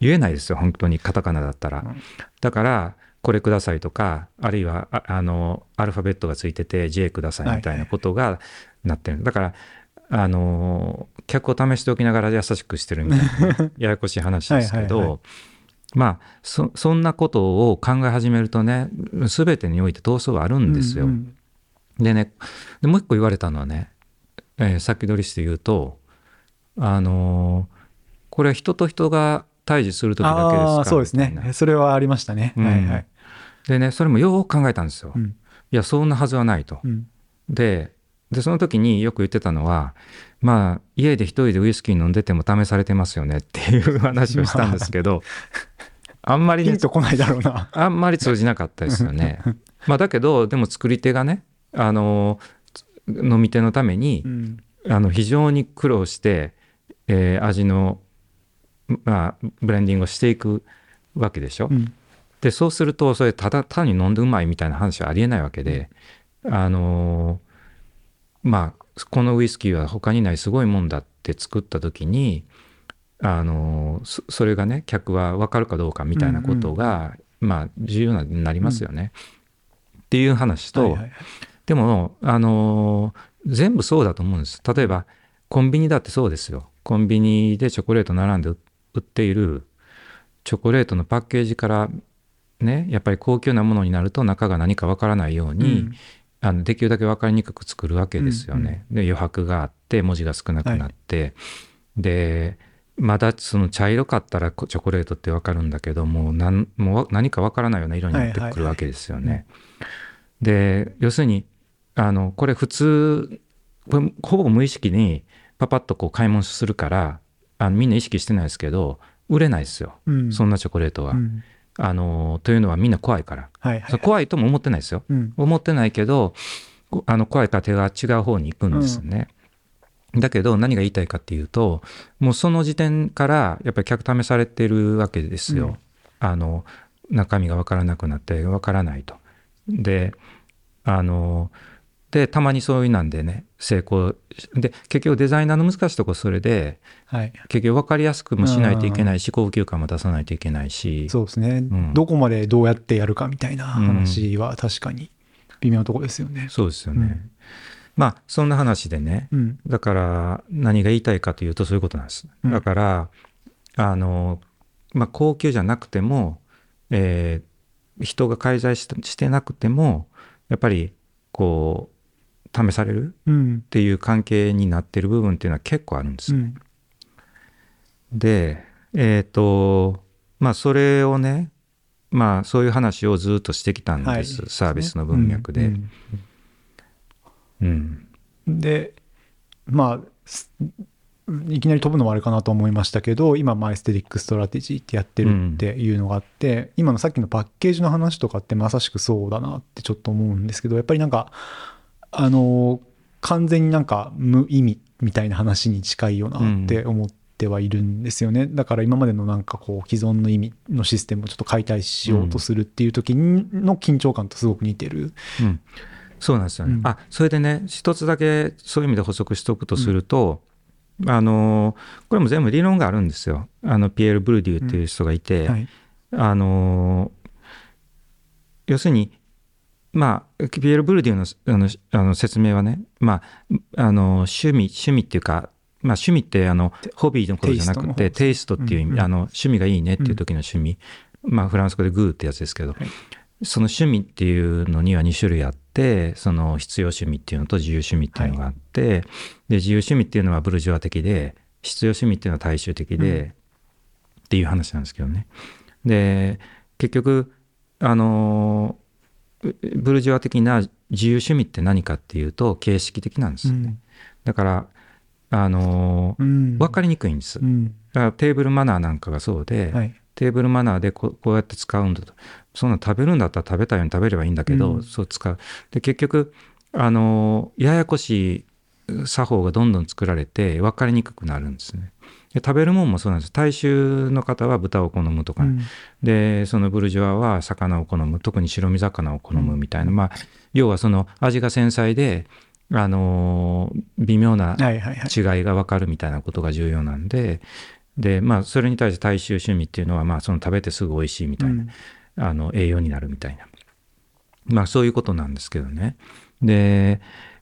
言えないですよ本当にカタカナだったら、うん。だからこれくださいとかあるいはああのアルファベットがついてて J くださいみたいなことがなってる、だからあの客を試しておきながら優しくしてるみたいな (laughs) ややこしい話ですけど、はいはいはい。まあそそんなことを考え始めるとね全てにおいて闘争はあるんですよ。うんでねでもう一個言われたのはね、えー先取りして言うとあのーこれは人と人が対峙する時だけですか？そうですね。それはありましたね。うんはいはい。でねそれもよく考えたんですよ。いうんやそんなはずはないと。うんででその時によく言ってたのはまあ家で一人でウイスキー飲んでても試されてますよねっていう話をしたんですけど (laughs) あんまりねピンとこないだろうな。あんまり通じなかったですよね。(laughs) まあだけどでも作り手がねあの飲み手のためにうんあの非常に苦労して、えー味の、まあ、ブレンディングをしていくわけでしょ？うんでそうするとそれただ単に飲んでうまいみたいな話はありえないわけで、あのーまあこのウイスキーは他にないすごいもんだって作った時に、あのーそそれがね客は分かるかどうかみたいなことが、まあ重要になりますよね。っていう話と、はいはいはいでも、あのー全部そうだと思うんです。例えば、コンビニだってそうですよ。コンビニでチョコレート並んで売売っているチョコレートのパッケージからね、やっぱり高級なものになると中が何かわからないように、うんあのできるだけ分かりにくく作るわけですよね。で余白があって文字が少なくなって、でまだその茶色かったらこチョコレートって分かるんだけどもうなんもうわ何か分からないような色になってくるわけですよね。で要するにあのこれ普通これほぼ無意識にパパッとこう買い物するからあのみんな意識してないですけど売れないですよ、うん。そんなチョコレートは。うん。あのというのはみんな怖いから、はいはい。怖いとも思ってないですよ。うん。思ってないけどこあの怖いから手が違う方に行くんですよね。だけど何が言いたいかっていうともうその時点からやっぱり客試されてるわけですよ。うん。あの中身が分からなくなって分からないと。であのでたまにそういうなんでね成功。で結局デザイナーの難しいとこそれではい。結局分かりやすくもしないといけないし高級感も出さないといけないし。そうですね、ん。どこまでどうやってやるかみたいな話は確かに微妙なとこですよね。そうですよね。うん。まあそんな話でね。うん。だから何が言いたいかというとそういうことなんです。うん。だから、あの、まあ、高級じゃなくても、えー人が介在ししてなくてもやっぱりこう試されるうん。っていう関係になってる部分っていうのは結構あるんですよ。うん。でえっ、とまあそれをねまあそういう話をずっとしてきたんはい。です、サービスの文脈で。うんうん。うん。でまあすいきなり飛ぶのはあれかなと思いましたけど今まあエステティックストラテジーってやってるっていうのがあって、今のさっきのパッケージの話とかってまさしくそうだなってちょっと思うんですけどやっぱりなんかあの完全になんか無意味みたいな話に近いよなって思ってはいるんですよね、だから今までのなんかこう既存の意味のシステムをちょっと解体しようとするっていう時の緊張感とすごく似てる。うん、そうなんですよね。うん。あそれでね一つだけそういう意味で補足しておくとすると、あのこれも全部理論があるんですよ。あのピエール・ブルデューっていう人がいて、はい。あの要するにまあピエール・ブルデューのあのあの説明はね、まあ、あの趣味趣味っていうかまあ、趣味ってあのホビーのことじゃなくてテイストっていう意味、うんうん。あの趣味がいいねっていう時の趣味、まあ、フランス語でグーってやつですけど、はい。その趣味っていうのには2種類あってその必要趣味っていうのと自由趣味っていうのがあって、で自由趣味っていうのはブルジョア的で必要趣味っていうのは大衆的で、うん。っていう話なんですけどね。で結局あのブルジョア的な自由趣味って何かっていうと形式的なんですよね。だからあのうん。分かりにくいんです。だうん。からテーブルマナーなんかがそうで、はい。テーブルマナーでこうこうやって使うんだと。そんな食べるんだったら食べたように食べればいいんだけど、うん。そう使う。で結局あのややこしい作法がどんどん作られて分かりにくくなるんですね。で食べるもんもそうなんです。大衆の方は豚を好むとか、うん。でそのブルジョアは魚を好む。特に白身魚を好むみたいな、まあ要はその味が繊細であの微妙なはいはいはい。違いが分かるみたいなことが重要なんで。でまあそれに対して大衆趣味っていうのはまあその食べてすぐ美味しいみたいな、うん。あの栄養になるみたいな。まあそういうことなんですけどね。で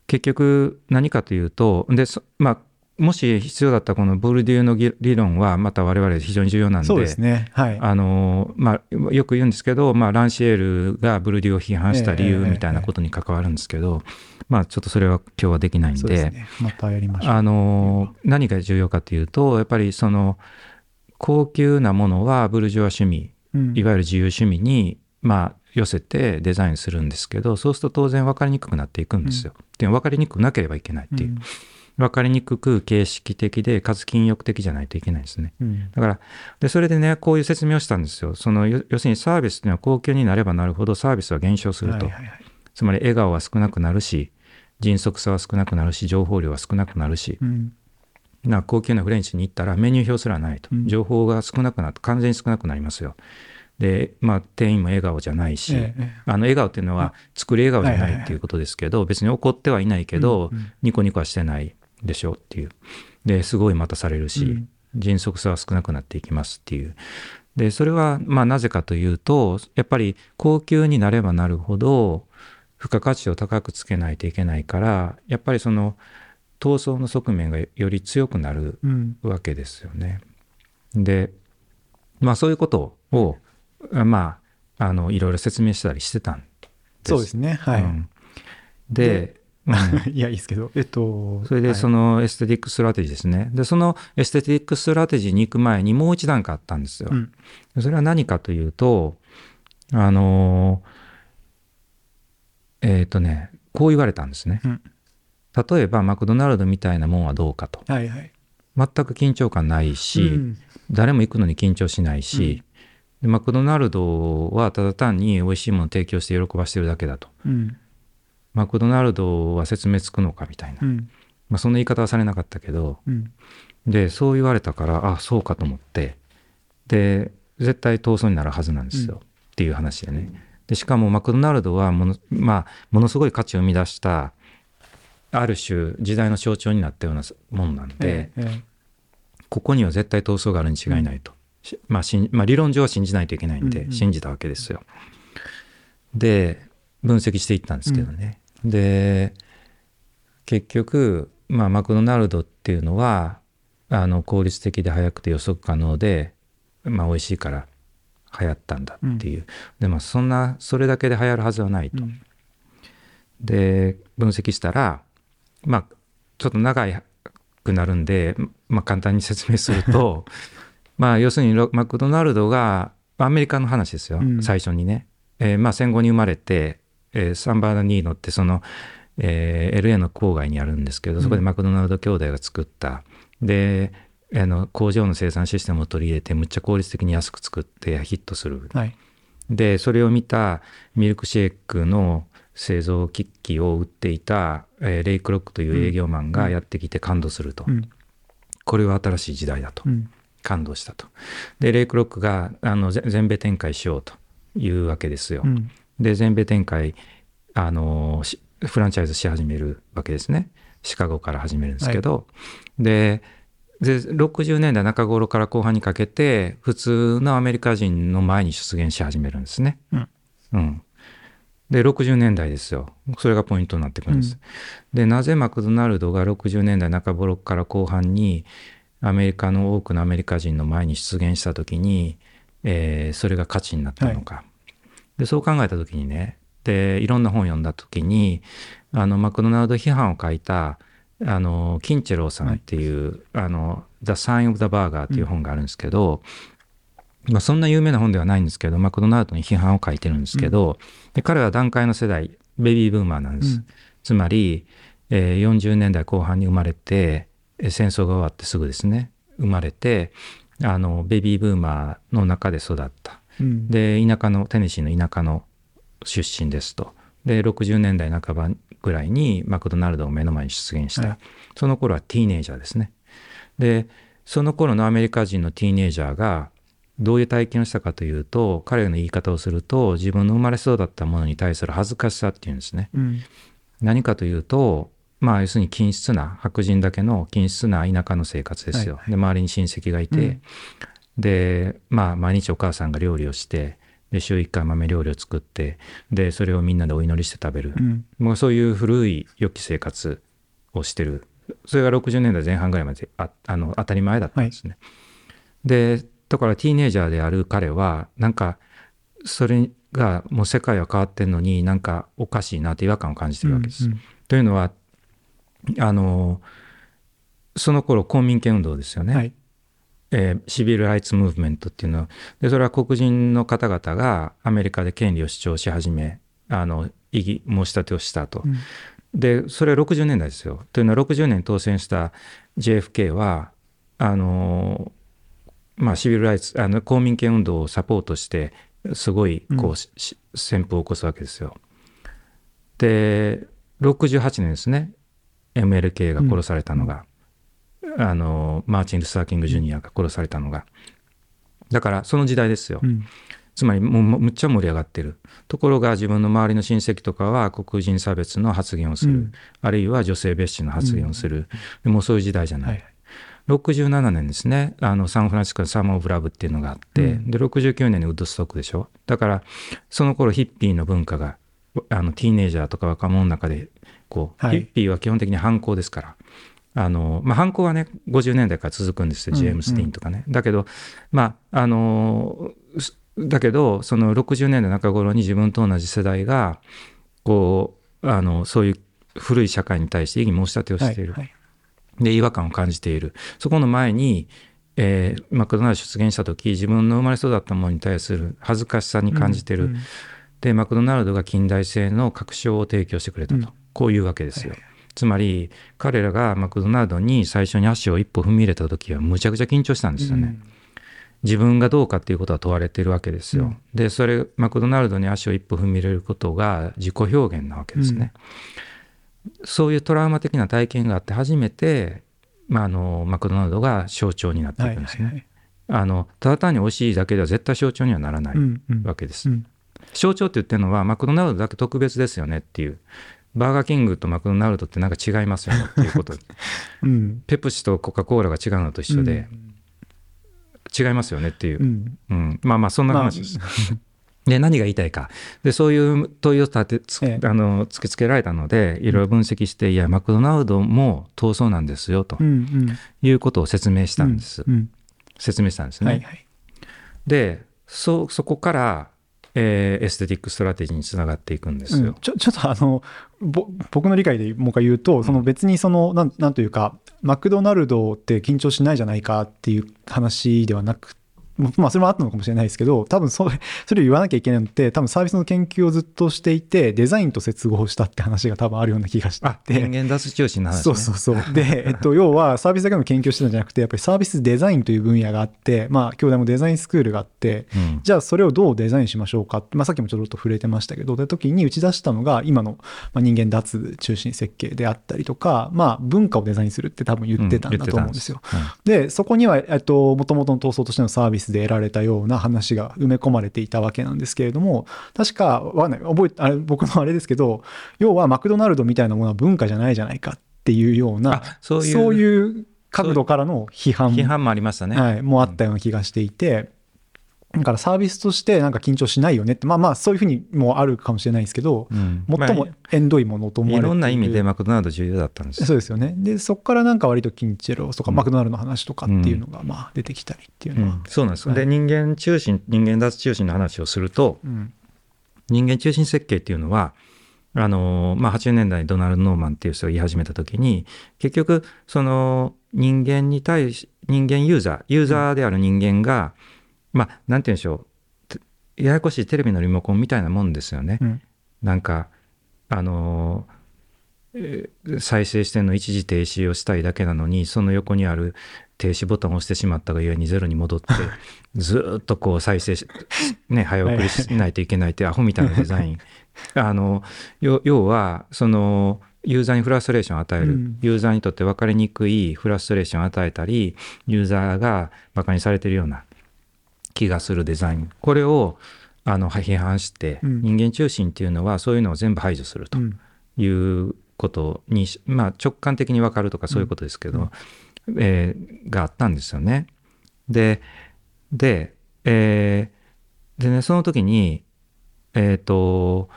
結局何かというとでそまあもし必要だったらこのボルデューの議理論はまた我々非常に重要なんでそうですね。はい。あのまあ、よく言うんですけど、まあ、ランシエールがブルデューを批判した理由ええみたいなことに関わるんですけど、まあ、ちょっとそれは今日はできないんでまたやりましょう。あの何が重要かというとやっぱりその高級なものはブルジョア趣味うん。いわゆる自由趣味に、まあ、寄せてデザインするんですけどそうすると当然分かりにくくなっていくんですよ。で分かりにくくなければいけないっていう、うん分かりにくく形式的でかつ禁欲的じゃないといけないですね。うん。だからでそれでねこういう説明をしたんですよ。そのよ要するにサービスっていうのは高級になればなるほどサービスは減少すると。はいはいはい。つまり笑顔は少なくなるし迅速さは少なくなるし情報量は少なくなるし。うん。な高級なフレンチに行ったらメニュー表すらないと。うん。情報が少なくなって完全に少なくなりますよ。でまあ店員も笑顔じゃないし、ええあの笑顔っていうのは作り笑顔じゃないっていうことですけど別に怒ってはいないけど、ニコニコはしてないでしょうっていう。ですごい待たされるし、うん。迅速さは少なくなっていきますっていう。でそれはまあなぜかというとやっぱり高級になればなるほど付加価値を高くつけないといけないからやっぱりその闘争の側面がより強くなるうん。わけですよね。でまあそういうことをあまああのいろいろ説明したりしてたんです。そうですね。はい、うん。でいやいいですけど。えっとそれでその、のエステティックストラテジーですね。で、そのエステティックストラテジーに行く前にもう一段階あったんですよ。うん。それは何かというと、あのーえっ、とね、こう言われたんですね。うん。例えば、マクドナルドみたいなもんはどうかと。はいはい。全く緊張感ないし、うん。誰も行くのに緊張しないし、でマクドナルドはただ単に美味しいものを提供して喜ばしてるだけだと。うんマクドナルドは説明つくのかみたいな、うん。まあ、そんな言い方はされなかったけど。うん。でそう言われたからあそうかと思って。で絶対闘争になるはずなんですよ、うん。っていう話でね。でしかもマクドナルドはもの,、まあ、ものすごい価値を生み出したある種時代の象徴になったようなもんなんで、えええここには絶対闘争があるに違いないと、しまあしんまあ、理論上は信じないといけないんで信じたわけですよ。で分析していったんですけどね、で結局、まあ、マクドナルドっていうのはあの効率的で速くて予測可能で、まあ、美味しいから流行ったんだっていう、でもそんなそれだけで流行るはずはないと。うん。で分析したらまあちょっと長くなるんで、まあ、簡単に説明すると (laughs) まあ要するにロマクドナルドがアメリカの話ですよ、うん。最初にね、えーまあ、戦後に生まれて、えーサンバーナ・ニーノってその、えー LA の郊外にあるんですけどそこでマクドナルド兄弟が作った、であの工場の生産システムを取り入れてむっちゃ効率的に安く作ってヒットする。はい。でそれを見たミルクシェイクの製造機器を売っていた、えーレイ・クロックという営業マンがやってきて感動すると、うん。これは新しい時代だと、うん。感動したと。でレイ・クロックがあのぜ全米展開しようというわけですよ、うんで全米展開あのしフランチャイズし始めるわけですね。シカゴから始めるんですけど、でで60年代中頃から後半にかけて普通のアメリカ人の前に出現し始めるんですね。うん。うん。で60年代ですよ。それがポイントになってくるんです。でなぜマクドナルドが60年代中頃から後半にアメリカの多くのアメリカ人の前に出現した時に、えーそれが価値になったのか。でそう考えた時にねでいろんな本を読んだ時にあのマクドナルド批判を書いたあのキンチェローさんっていう「あの The Sign of the Burger」っていう本があるんですけど、まあ、そんな有名な本ではないんですけどマクドナルドに批判を書いてるんですけど、で彼は段階の世代ベビーブーマーなんです。うん。つまり、えー40年代後半に生まれてえー戦争が終わってすぐですね。生まれてあのベビーブーマーの中で育った。うん。で田舎のテネシーの田舎の出身ですと。で60年代半ばぐらいにマクドナルドを目の前に出現した、はい。その頃はティーネイジャーですね。でその頃のアメリカ人のティーネイジャーがどういう体験をしたかというと彼の言い方をすると自分の生まれそうだったものに対する恥ずかしさっていうんですね。うん。何かというとまあ要するに均質な白人だけの均質な田舎の生活ですよ、はい。で周りに親戚がいて、うんでまあ毎日お母さんが料理をしてで週1回豆料理を作ってでそれをみんなでお祈りして食べる、うんもうそういう古い良き生活をしてるそれが60年代前半ぐらいまでああの当たり前だったんですね。でだからティーネイジャーである彼はなんかそれがもう世界は変わってんのになんかおかしいなって違和感を感じてるわけです。うんというのはあのその頃公民権運動ですよね。はいえーシビル・ライツ・ムーブメントっていうのはでそれは黒人の方々がアメリカで権利を主張し始めあの異議申し立てをしたと。うんでそれは60年代ですよ。というのは60年に当選した JFK はあのまあシビル・ライツあの公民権運動をサポートしてすごいこうんう、しし旋風を起こすわけですよ。で68年ですね MLK が殺されたのが、あのマーチン・ルサー・キング・ジュニアが殺されたのが。だからその時代ですよ、うん。つまりもうむっちゃ盛り上がってる。ところが自分の周りの親戚とかは黒人差別の発言をする、うん。あるいは女性蔑視の発言をする、でもうそういう時代じゃない、はい。67年ですね。あのサンフランシスコのサマー・オブ・ラブっていうのがあって、うん。で69年にウッドストックでしょ。だからその頃ヒッピーの文化があのティーネイジャーとか若者の中でこう、はい。ヒッピーは基本的に反抗ですからあの、まあ、反抗はね50年代から続くんですようんジェームス・ディーンとかね、だけどまああのすだけどその60年代中頃に自分と同じ世代がこうあのそういう古い社会に対して異議申し立てをしている、はいはい。で違和感を感じている。そこの前に、えーマクドナルド出現した時自分の生まれ育ったものに対する恥ずかしさに感じてる、うんでマクドナルドが近代性の確証を提供してくれたと、うん。こういうわけですよ、つまり彼らがマクドナルドに最初に足を一歩踏み入れた時はむちゃくちゃ緊張したんですよね、自分がどうかっていうことは問われてるわけですよ。うんでそれマクドナルドに足を一歩踏み入れることが自己表現なわけですね。そういうトラウマ的な体験があって初めて、まあ、あのマクドナルドが象徴になっていはいくんですね。はいはい。あのただ単に美味しいだけでは絶対象徴にはならないうんうんわけです。うん象徴って言ってるのはマクドナルドだけ特別ですよねっていうバーガーキングとマクドナルドってなんか違いますよねっていうこと。(laughs) うん。ペプシとコカ・コーラが違うのと一緒で、違いますよねっていう。う、ん。うん。まあまあそんな話。です。(laughs) で何が言いたいか。でそういう問いを立てつ、ええ。あの突きつけられたのでいろいろ分析して、いやマクドナルドも闘争なんですよとうんうん。いうことを説明したんです、うん。説明したんですね。はいはい。でそそこから、えーエステティックストラテジーにつながっていくんですよ。うんちょちょっとあのぼ僕の理解でもう一回言うと、その別にそのなんなんというかマクドナルドって緊張しないじゃないかっていう話ではなくまあそれもあったのかもしれないですけど多分それ (laughs) それを言わなきゃいけないのって多分サービスの研究をずっとしていてデザインと接合したって話が多分あるような気がして人間脱中心の話、ね、そうそうそう。(laughs) で、えっと、要はサービスだけの研究をしてたんじゃなくて、やっぱりサービスデザインという分野があって、まあ、京大もデザインスクールがあって、うんじゃあそれをどうデザインしましょうかって、まあ、さっきもちょっと触れてましたけど、で時に打ち出したのが、今のまあ人間脱中心設計であったりとか、まあ、文化をデザインするって多分言ってたんだと思うんですよ。言ってたんですで、そこには、えっと、もともとの闘争としてのサービスで得られたような話が埋め込まれていたわけなんですけれども、確か、わかんない、覚えて、あれ、僕のあれですけど、要はマクドナルドみたいなものは文化じゃないじゃないかっていうようなあ、そういうそういう角度からの批判批判もありましたね。はい、もあったような気がしていて、だからサービスとしてなんか緊張しないよねって、まあまあそういうふうにもあるかもしれないですけど、うん。最もまえんどいものとあ思われていろんな意味でるマクドナルド重要だったんですよ。そうですよね。で、そこからなんか割とキンチェロとかうん。マクドナルドの話とかっていうのがまあ出てきたりっていうのは。うん。そうなんです、はいで人間中心人間脱中心の話をするとうん。人間中心設計っていうのはあのまあ、80年代にドナルド・ノーマンっていう人が言い始めた時に結局その人間に対し人間ユーザーユーザーである人間が、まあなんて言うんでしょう。てややこしいテレビのリモコンみたいなもんですよね。うん。なんかあのえー再生しての一時停止をしたいだけなのにその横にある停止ボタンを押してしまったがゆえにゼロに戻って (laughs) ずーっとこう再生しね早送りしないといけないってアホみたいなデザイン。(laughs) あの要要はそのユーザーにフラストレーションを与える、うん。ユーザーにとって分かりにくいフラストレーションを与えたりユーザーがバカにされてるような気がするデザインこれをあの批判して、うん人間中心っていうのはそういうのを全部排除するとうんいうことにし、まあ、直感的に分かるとかそういうことですけど、えーがあったんですよね。でで,、えーでねその時にえっ、と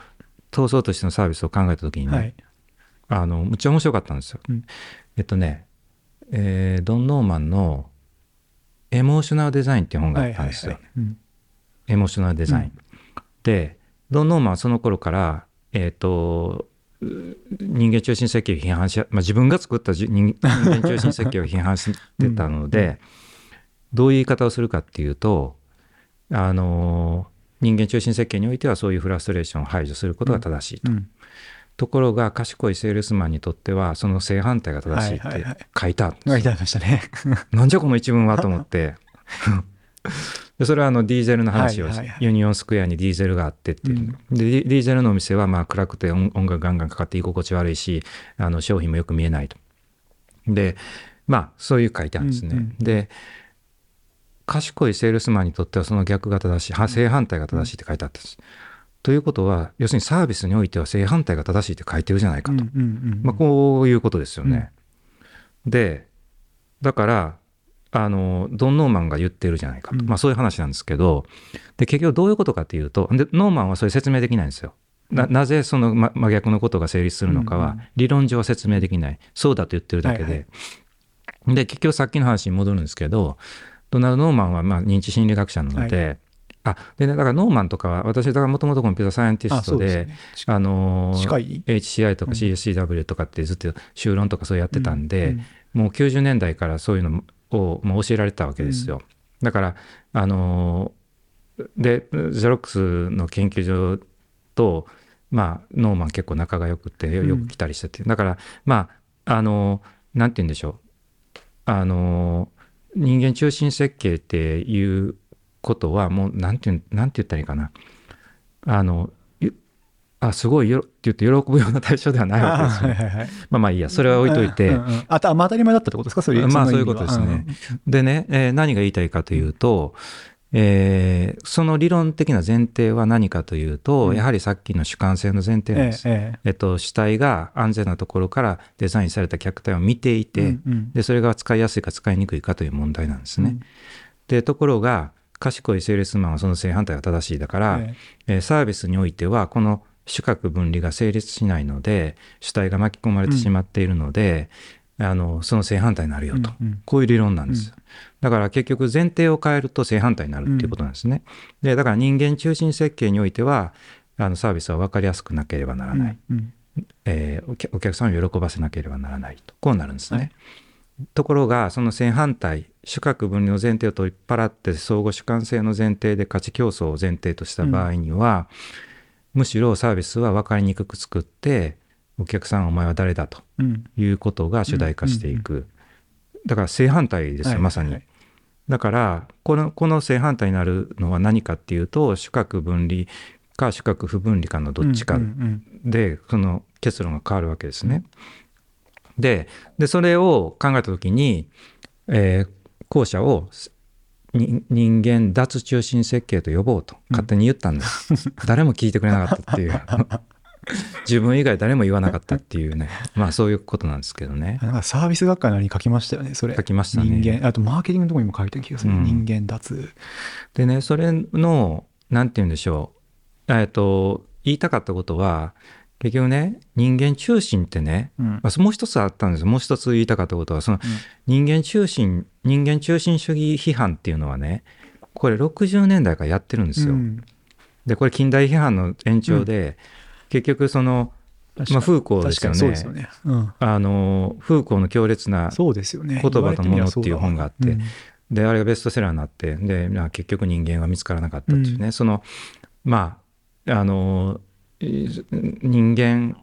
闘争としてのサービスを考えた時にね、はい。あのむっちゃ面白かったんですよ。うんえっとね、えードン・ノーマンの「エモーショナルデザイン」って本があったんですよ。エモーショナルデザイン。うんでドン・ノーマンはその頃から、えっとう人間中心設計を批判し、まあ、自分が作ったじ人人間中心設計を批判してたので、どういう言い方をするかっていうとあの人間中心設計においてはそういうフラストレーションを排除することが正しいと。うんところが賢いセールスマンにとってはその正反対が正しいってはいはいはい。書いてあるんですよ。書いてありましたね。(laughs) なんじゃこの一文はと思って。(laughs) でそれはあのディーゼルの話を、はいはいはい。ユニオンスクエアにディーゼルがあってっていう、うん。でディーゼルのお店はまあ暗くて音音楽ガンガンかかって居心地悪いしあの商品もよく見えないと。でまあそういう書いてあるんですね、うんうん。で賢いセールスマンにとってはその逆が正しいは正反対が正しいって書いてあったんです、ということは要するにサービスにおいては正反対が正しいって書いてるじゃないかと、うんうんうんまあ、こういうことですよね。でだからあのドン・ノーマンが言ってるじゃないかと、うん。まあ、そういう話なんですけどで結局どういうことかっていうとでノーマンはそれ説明できないんですよ。ななぜその真真逆のことが成立するのかはうんうん理論上は説明できない。そうだと言ってるだけで、はいで結局さっきの話に戻るんですけどドナルド・ノーマンはまあ認知心理学者なので、あでねだからノーマンとかは私だからもともとコンピュータサイエンティあストでそうですね。あの HCI とかうん。CSCW とかってずっと修論とかそうやってたんで、うんもう90年代からそういうのをもう教えられてたわけですよ。だからあのーでゼロックスの研究所とまあノーマン結構仲が良くてよく来たりしてて、だからまああのーなんて言うんでしょう。あのー人間中心設計っていうことはもうなんてなんて言ったらいいかなあのゆあすごいよって言って喜ぶような対象ではないわけですよ。はいはいはい。まあまあいいやそれは置いといて、うんうんあた、まあ当たり前だったってことですか？それまあそういうことですね。でね、えー何が言いたいかというと、えーその理論的な前提は何かというと、うんやはりさっきの主観性の前提うんなんです。えええっと、主体が安全なところからデザインされた客体を見ていええて、うんうんでそれが使いやすいか使いにくいかという問題なんですね。うんでところが賢いセールスマンはその正反対が正しいだから、ええ。ーサービスにおいてはこの主格分離が成立しないので主体が巻き込まれてしまっているので、あのその正反対になるえよと、うんうん。こういう理論なんです、だから結局前提を変えると正反対になるっていうことなんですね、でだから人間中心設計においてはあのサービスは分かりやすくなければならない、うん。えーお客お客さんを喜ばせなければならないと。こうなるんですね、はいところがその正反対主格分離の前提を取り払って相互主観性の前提で価値競争を前提とした場合には、むしろサービスは分かりにくく作ってお客さんお前は誰だとうん。いうことが主題化していく、だから正反対ですよ、はいまさに、はいだからこのこの正反対になるのは何かっていうと主格分離か主格不分離かのどっちかうんうん。でその結論が変わるわけですね。ででそれを考えた時に、えー後者をに人間脱中心設計と呼ぼうと勝手に言ったんです、(laughs) 誰も聞いてくれなかったっていう。(laughs) 自分以外誰も言わなかったっていうね。まあそういうことなんですけどね。なんかサービス学会なりに書きましたよねそれ。書きましたね。人間。あとマーケティングのところにも書いた気がする、うん。人間脱。でねそれのなんて言うんでしょう。えっと言いたかったことは結局ね人間中心ってねうん。まあ、もう一つあったんですもう一つ言いたかったことはその人間中心人間中心主義批判っていうのはねこれ60年代からやってるんですよ。うん。でこれ近代批判の延長で、結局その、まあ、フーコーですよね。あのフーコーの強烈な言葉と物っていう本があってであれがベストセラーになってで、まあ、結局人間は見つからなかったっていうね、そのまああのえー人間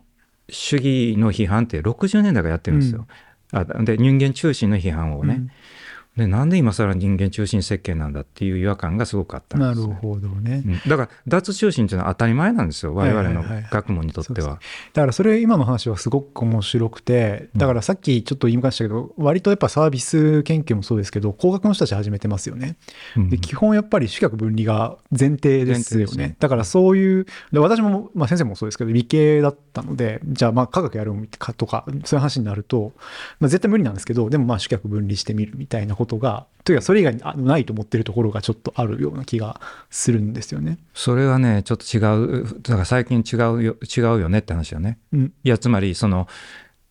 主義の批判って60年代からやってるんですよ。あで人間中心の批判をね、でなんで今更人間中心設計なんだっていう違和感がすごくあったんです。よなるほどね、うん。だから脱中心っていうのは当たり前なんですよ。我々の学問にとっては。だからそれ今の話はすごく面白くてだからさっきちょっと言いましたけど割とやっぱサービス研究もそうですけど工学の人たち始めてますよね。うん。で基本やっぱり主客分離が前提ですよね。ね。だからそういうで私も、まあ、先生もそうですけど理系だったのでじゃあまあ科学やるかとかそういう話になると、まあ、絶対無理なんですけどでもまあ主客分離してみるみたいなことがというかそれ以外にあないと思ってるところがちょっとあるような気がするんですよね。それはねちょっと違うだから最近違うよ違うよねって話だね。うん。いやつまりその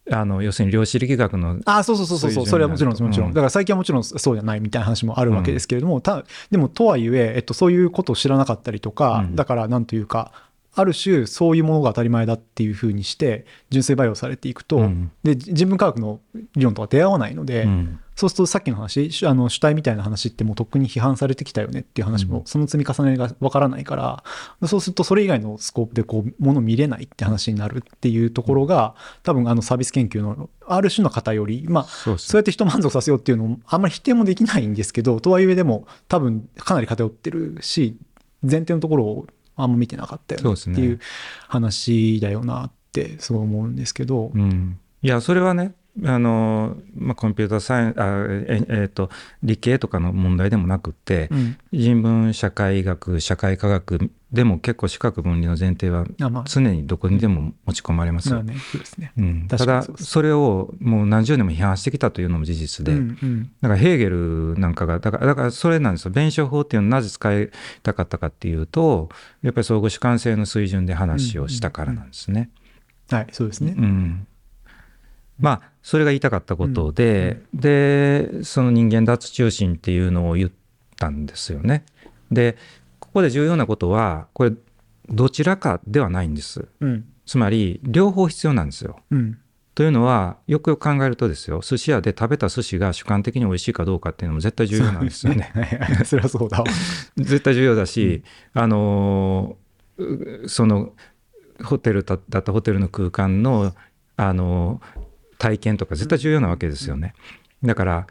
あの要するに量子力学のあそうそうそうそうそう、それはもちろん、もちろん。うん。だから最近はもちろんそうじゃないみたいな話もあるわけですけれども、たでもとはいえ、えっと、そういうことを知らなかったりとか、うん。だからなんというか、ある種そういうものが当たり前だっていうふうにして純粋培養されていくと、うん。で人文科学の理論とは出会わないので、うんそうするとさっきの話主あの主体みたいな話ってもうとっくに批判されてきたよねっていう話も、うん。その積み重ねがわからないからそうするとそれ以外のスコープでこうもの見れないって話になるっていうところが多分あのサービス研究のある種の偏りまあそうやって人満足させようっていうのもあんまり否定もできないんですけどとはいえでも多分かなり偏ってるし前提のところをあんま見てなかったよねね。っていう話だよなってすごい思うんですけど、うん、いやそれはねあの、まあ、コンピューターサイエンあええーと理系とかの問題でもなくって、うん人文社会学社会科学でも結構主格分離の前提は常にどこにでも持ち込まれますよ。まあねそうですね。うん、ただそれをもう何十年も批判してきたというのも事実で、うんうんだからヘーゲルなんかがだからだからそれなんですよ弁証法っていうのをなぜ使いたかったかっていうとやっぱり相互主観性の水準で話をしたからなんですね。はい、そうですね。うんまあそれが言いたかったことで、でその人間脱中心っていうのを言ったんですよね。でここで重要なことはこれどちらかではないんです。うん。つまり両方必要なんですよ。うん。というのはよくよく考えるとですよ寿司屋で食べた寿司が主観的に美味しいかどうかっていうのも絶対重要なんですよね。(laughs) それはそうだわ。(laughs) 絶対重要だし、あのーうそのホテルだだったホテルの空間の、あのー体験とか絶対重要なわけですよね。だから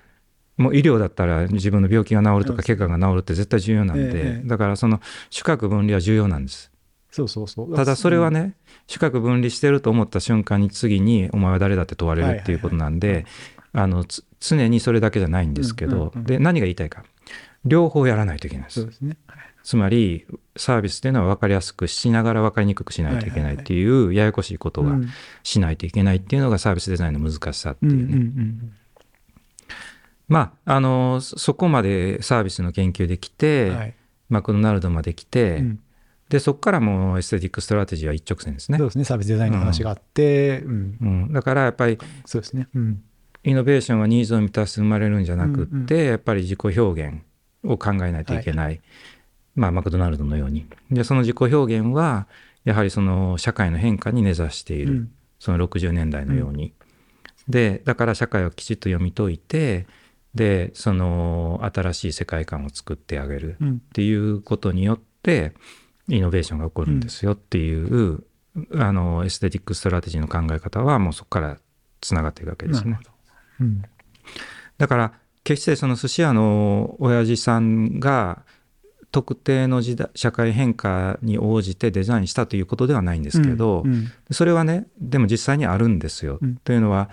もう医療だったら自分の病気が治るとか怪我が治るって絶対重要なんで、ええだからその主客分離は重要なんです。そうそうそう。ただそれはね、主客分離してると思った瞬間に次にお前は誰だって問われるっていうことなんで、あのつ常にそれだけじゃないんですけどで何が言いたいか。両方やらないといけないですそう。ですね。はいつまりサービスっていうのは分かりやすくしながら分かりにくくしないといけないっていうややこしいことがうんしないといけないっていうのがサービスデザインの難しさってうんいううんね。うんまああのそそこまでサービスの研究できうて、ん。はい。マクドナルドまで来て、うんでそこからもう aesthetic strategy は一直線ですねそう。ですね。サービスデザインの話があって、うん。うん、だからやっぱりそうですね。うん。イノベーションはニーズを満たして生まれるんじゃなくって、うんやっぱり自己表現を考えないといけない、まあ、マクドナルドのように。でその自己表現はやはりその社会の変化に根ざしている、うん。その60年代のように、でだから社会をきちっと読み解いてでその新しい世界観を作ってあげるうん。っていうことによってイノベーションが起こるんですよっていう、あの aesthetic strategy の考え方はもうそこからつながっていくわけですね。だから決してその寿司屋の親父さんが特定の時代社会変化に応じてデザインしたということではないんですけど、うんうんそれはねでも実際にあるんですよ。うんというのは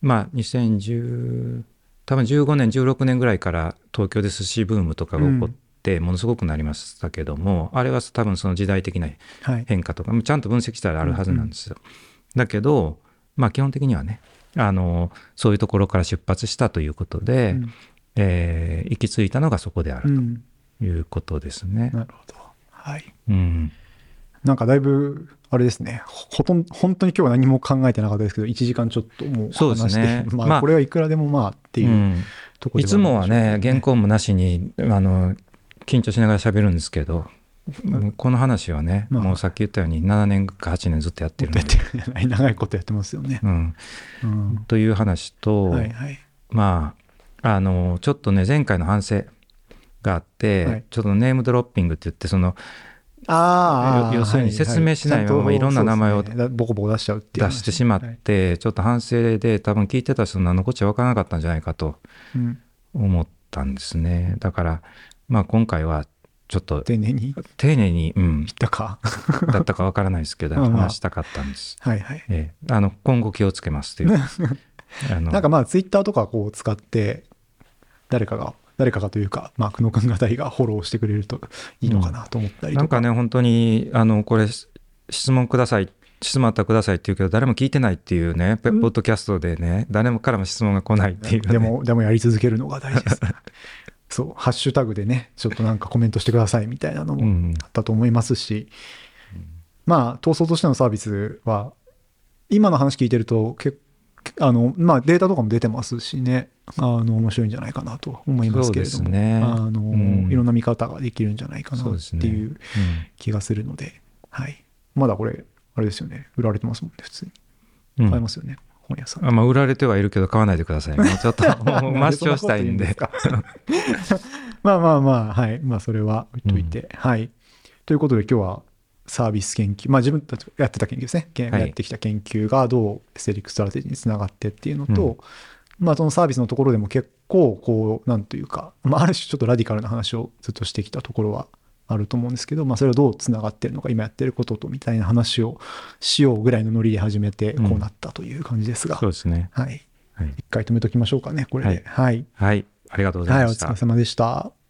まあ2010多分15年16年ぐらいから東京で寿司ブームとかが起こってものすごくなりましたけども、あれは多分その時代的なはい。変化とかちゃんと分析したらあるはずなんですよ。だけどまあ基本的にはねあのそういうところから出発したということで、うんえー行き着いたのがそこであるうん。ということですね。なるほど。はい。うん、なんかだいぶ、あれですね。ほほとん本当に今日は何も考えてなかったですけど、1時間ちょっともうそうです話して、ね (laughs) まあまあこれはいくらでもまあっていううんところいつもはね原稿もなしにあの緊張しながら喋るんですけど、この話はね、まあもうさっき言ったように7年か8年ずっとやってるんで長いことやってますよね。うん、うん。という話と、はいはい。まああのちょっとね前回の反省があって、はい。ちょっとネームドロッピングって言ってそのああ。要するに説明しないままはいいろんな名前をね。だボコボコ出しちゃうって。出してしまって、ちょっと反省で多分聞いてた人何のこっちゃ分からなかったんじゃないかとうん。思ったんですね。だからまあ今回はちょっと丁寧に。言丁寧に、うん。っ、たか。だったか分からないですけど話したかったんです、はいはい。ええ、あの今後気をつけますという。(laughs) あのなんかまあツイッターとかこう使って誰かが誰かがというか、まあ、久野君あたりがフォローしてくれるといいのかなと思ったりとか。なんかね本当にあのこれ質問ください。質問あったらくださいって言うけど誰も聞いてないっていうねポうん。ッドキャストでね誰もからも質問が来ないっていう、ね、でも、でもやり続けるのが大事です。(laughs) そう、ハッシュタグでね、ちょっとなんかコメントしてくださいみたいなのもうんあったと思いますし、まあ、闘争としてのサービスは、今の話聞いてると、けあの、まあ、データとかも出てますしね、あの、面白いんじゃないかなと思いますけれども、ねあの、うんいろんな見方ができるんじゃないかなっていう気がするので、はい。まだこれ、あれですよね、売られてますもんね、普通に。うん買えますよね、本屋さん。あまあ、売られてはいるけど買わないでください。も (laughs) うちょっと抹消したいんで。(laughs) まあまあまあ、はい。まあそれは置いといて。はい。ということで今日はサービス研究、まあ自分たちがやってた研究ですね。やってきた研究がどう aesthetic strategy につながってっていうのと、まあそのサービスのところでも結構こう、なんというか、まあある種ちょっとラディカルな話をずっとしてきたところはあると思うんですけど、まあそれはどうつながってるのか、今やってることとみたいな話をしようぐらいのノリで始めて、こうなったという感じですが、そうですね。はい。はい。一回止めときましょうかね、これで。はい。はい。ありがとうござはいい、ましたお疲れ。様でした。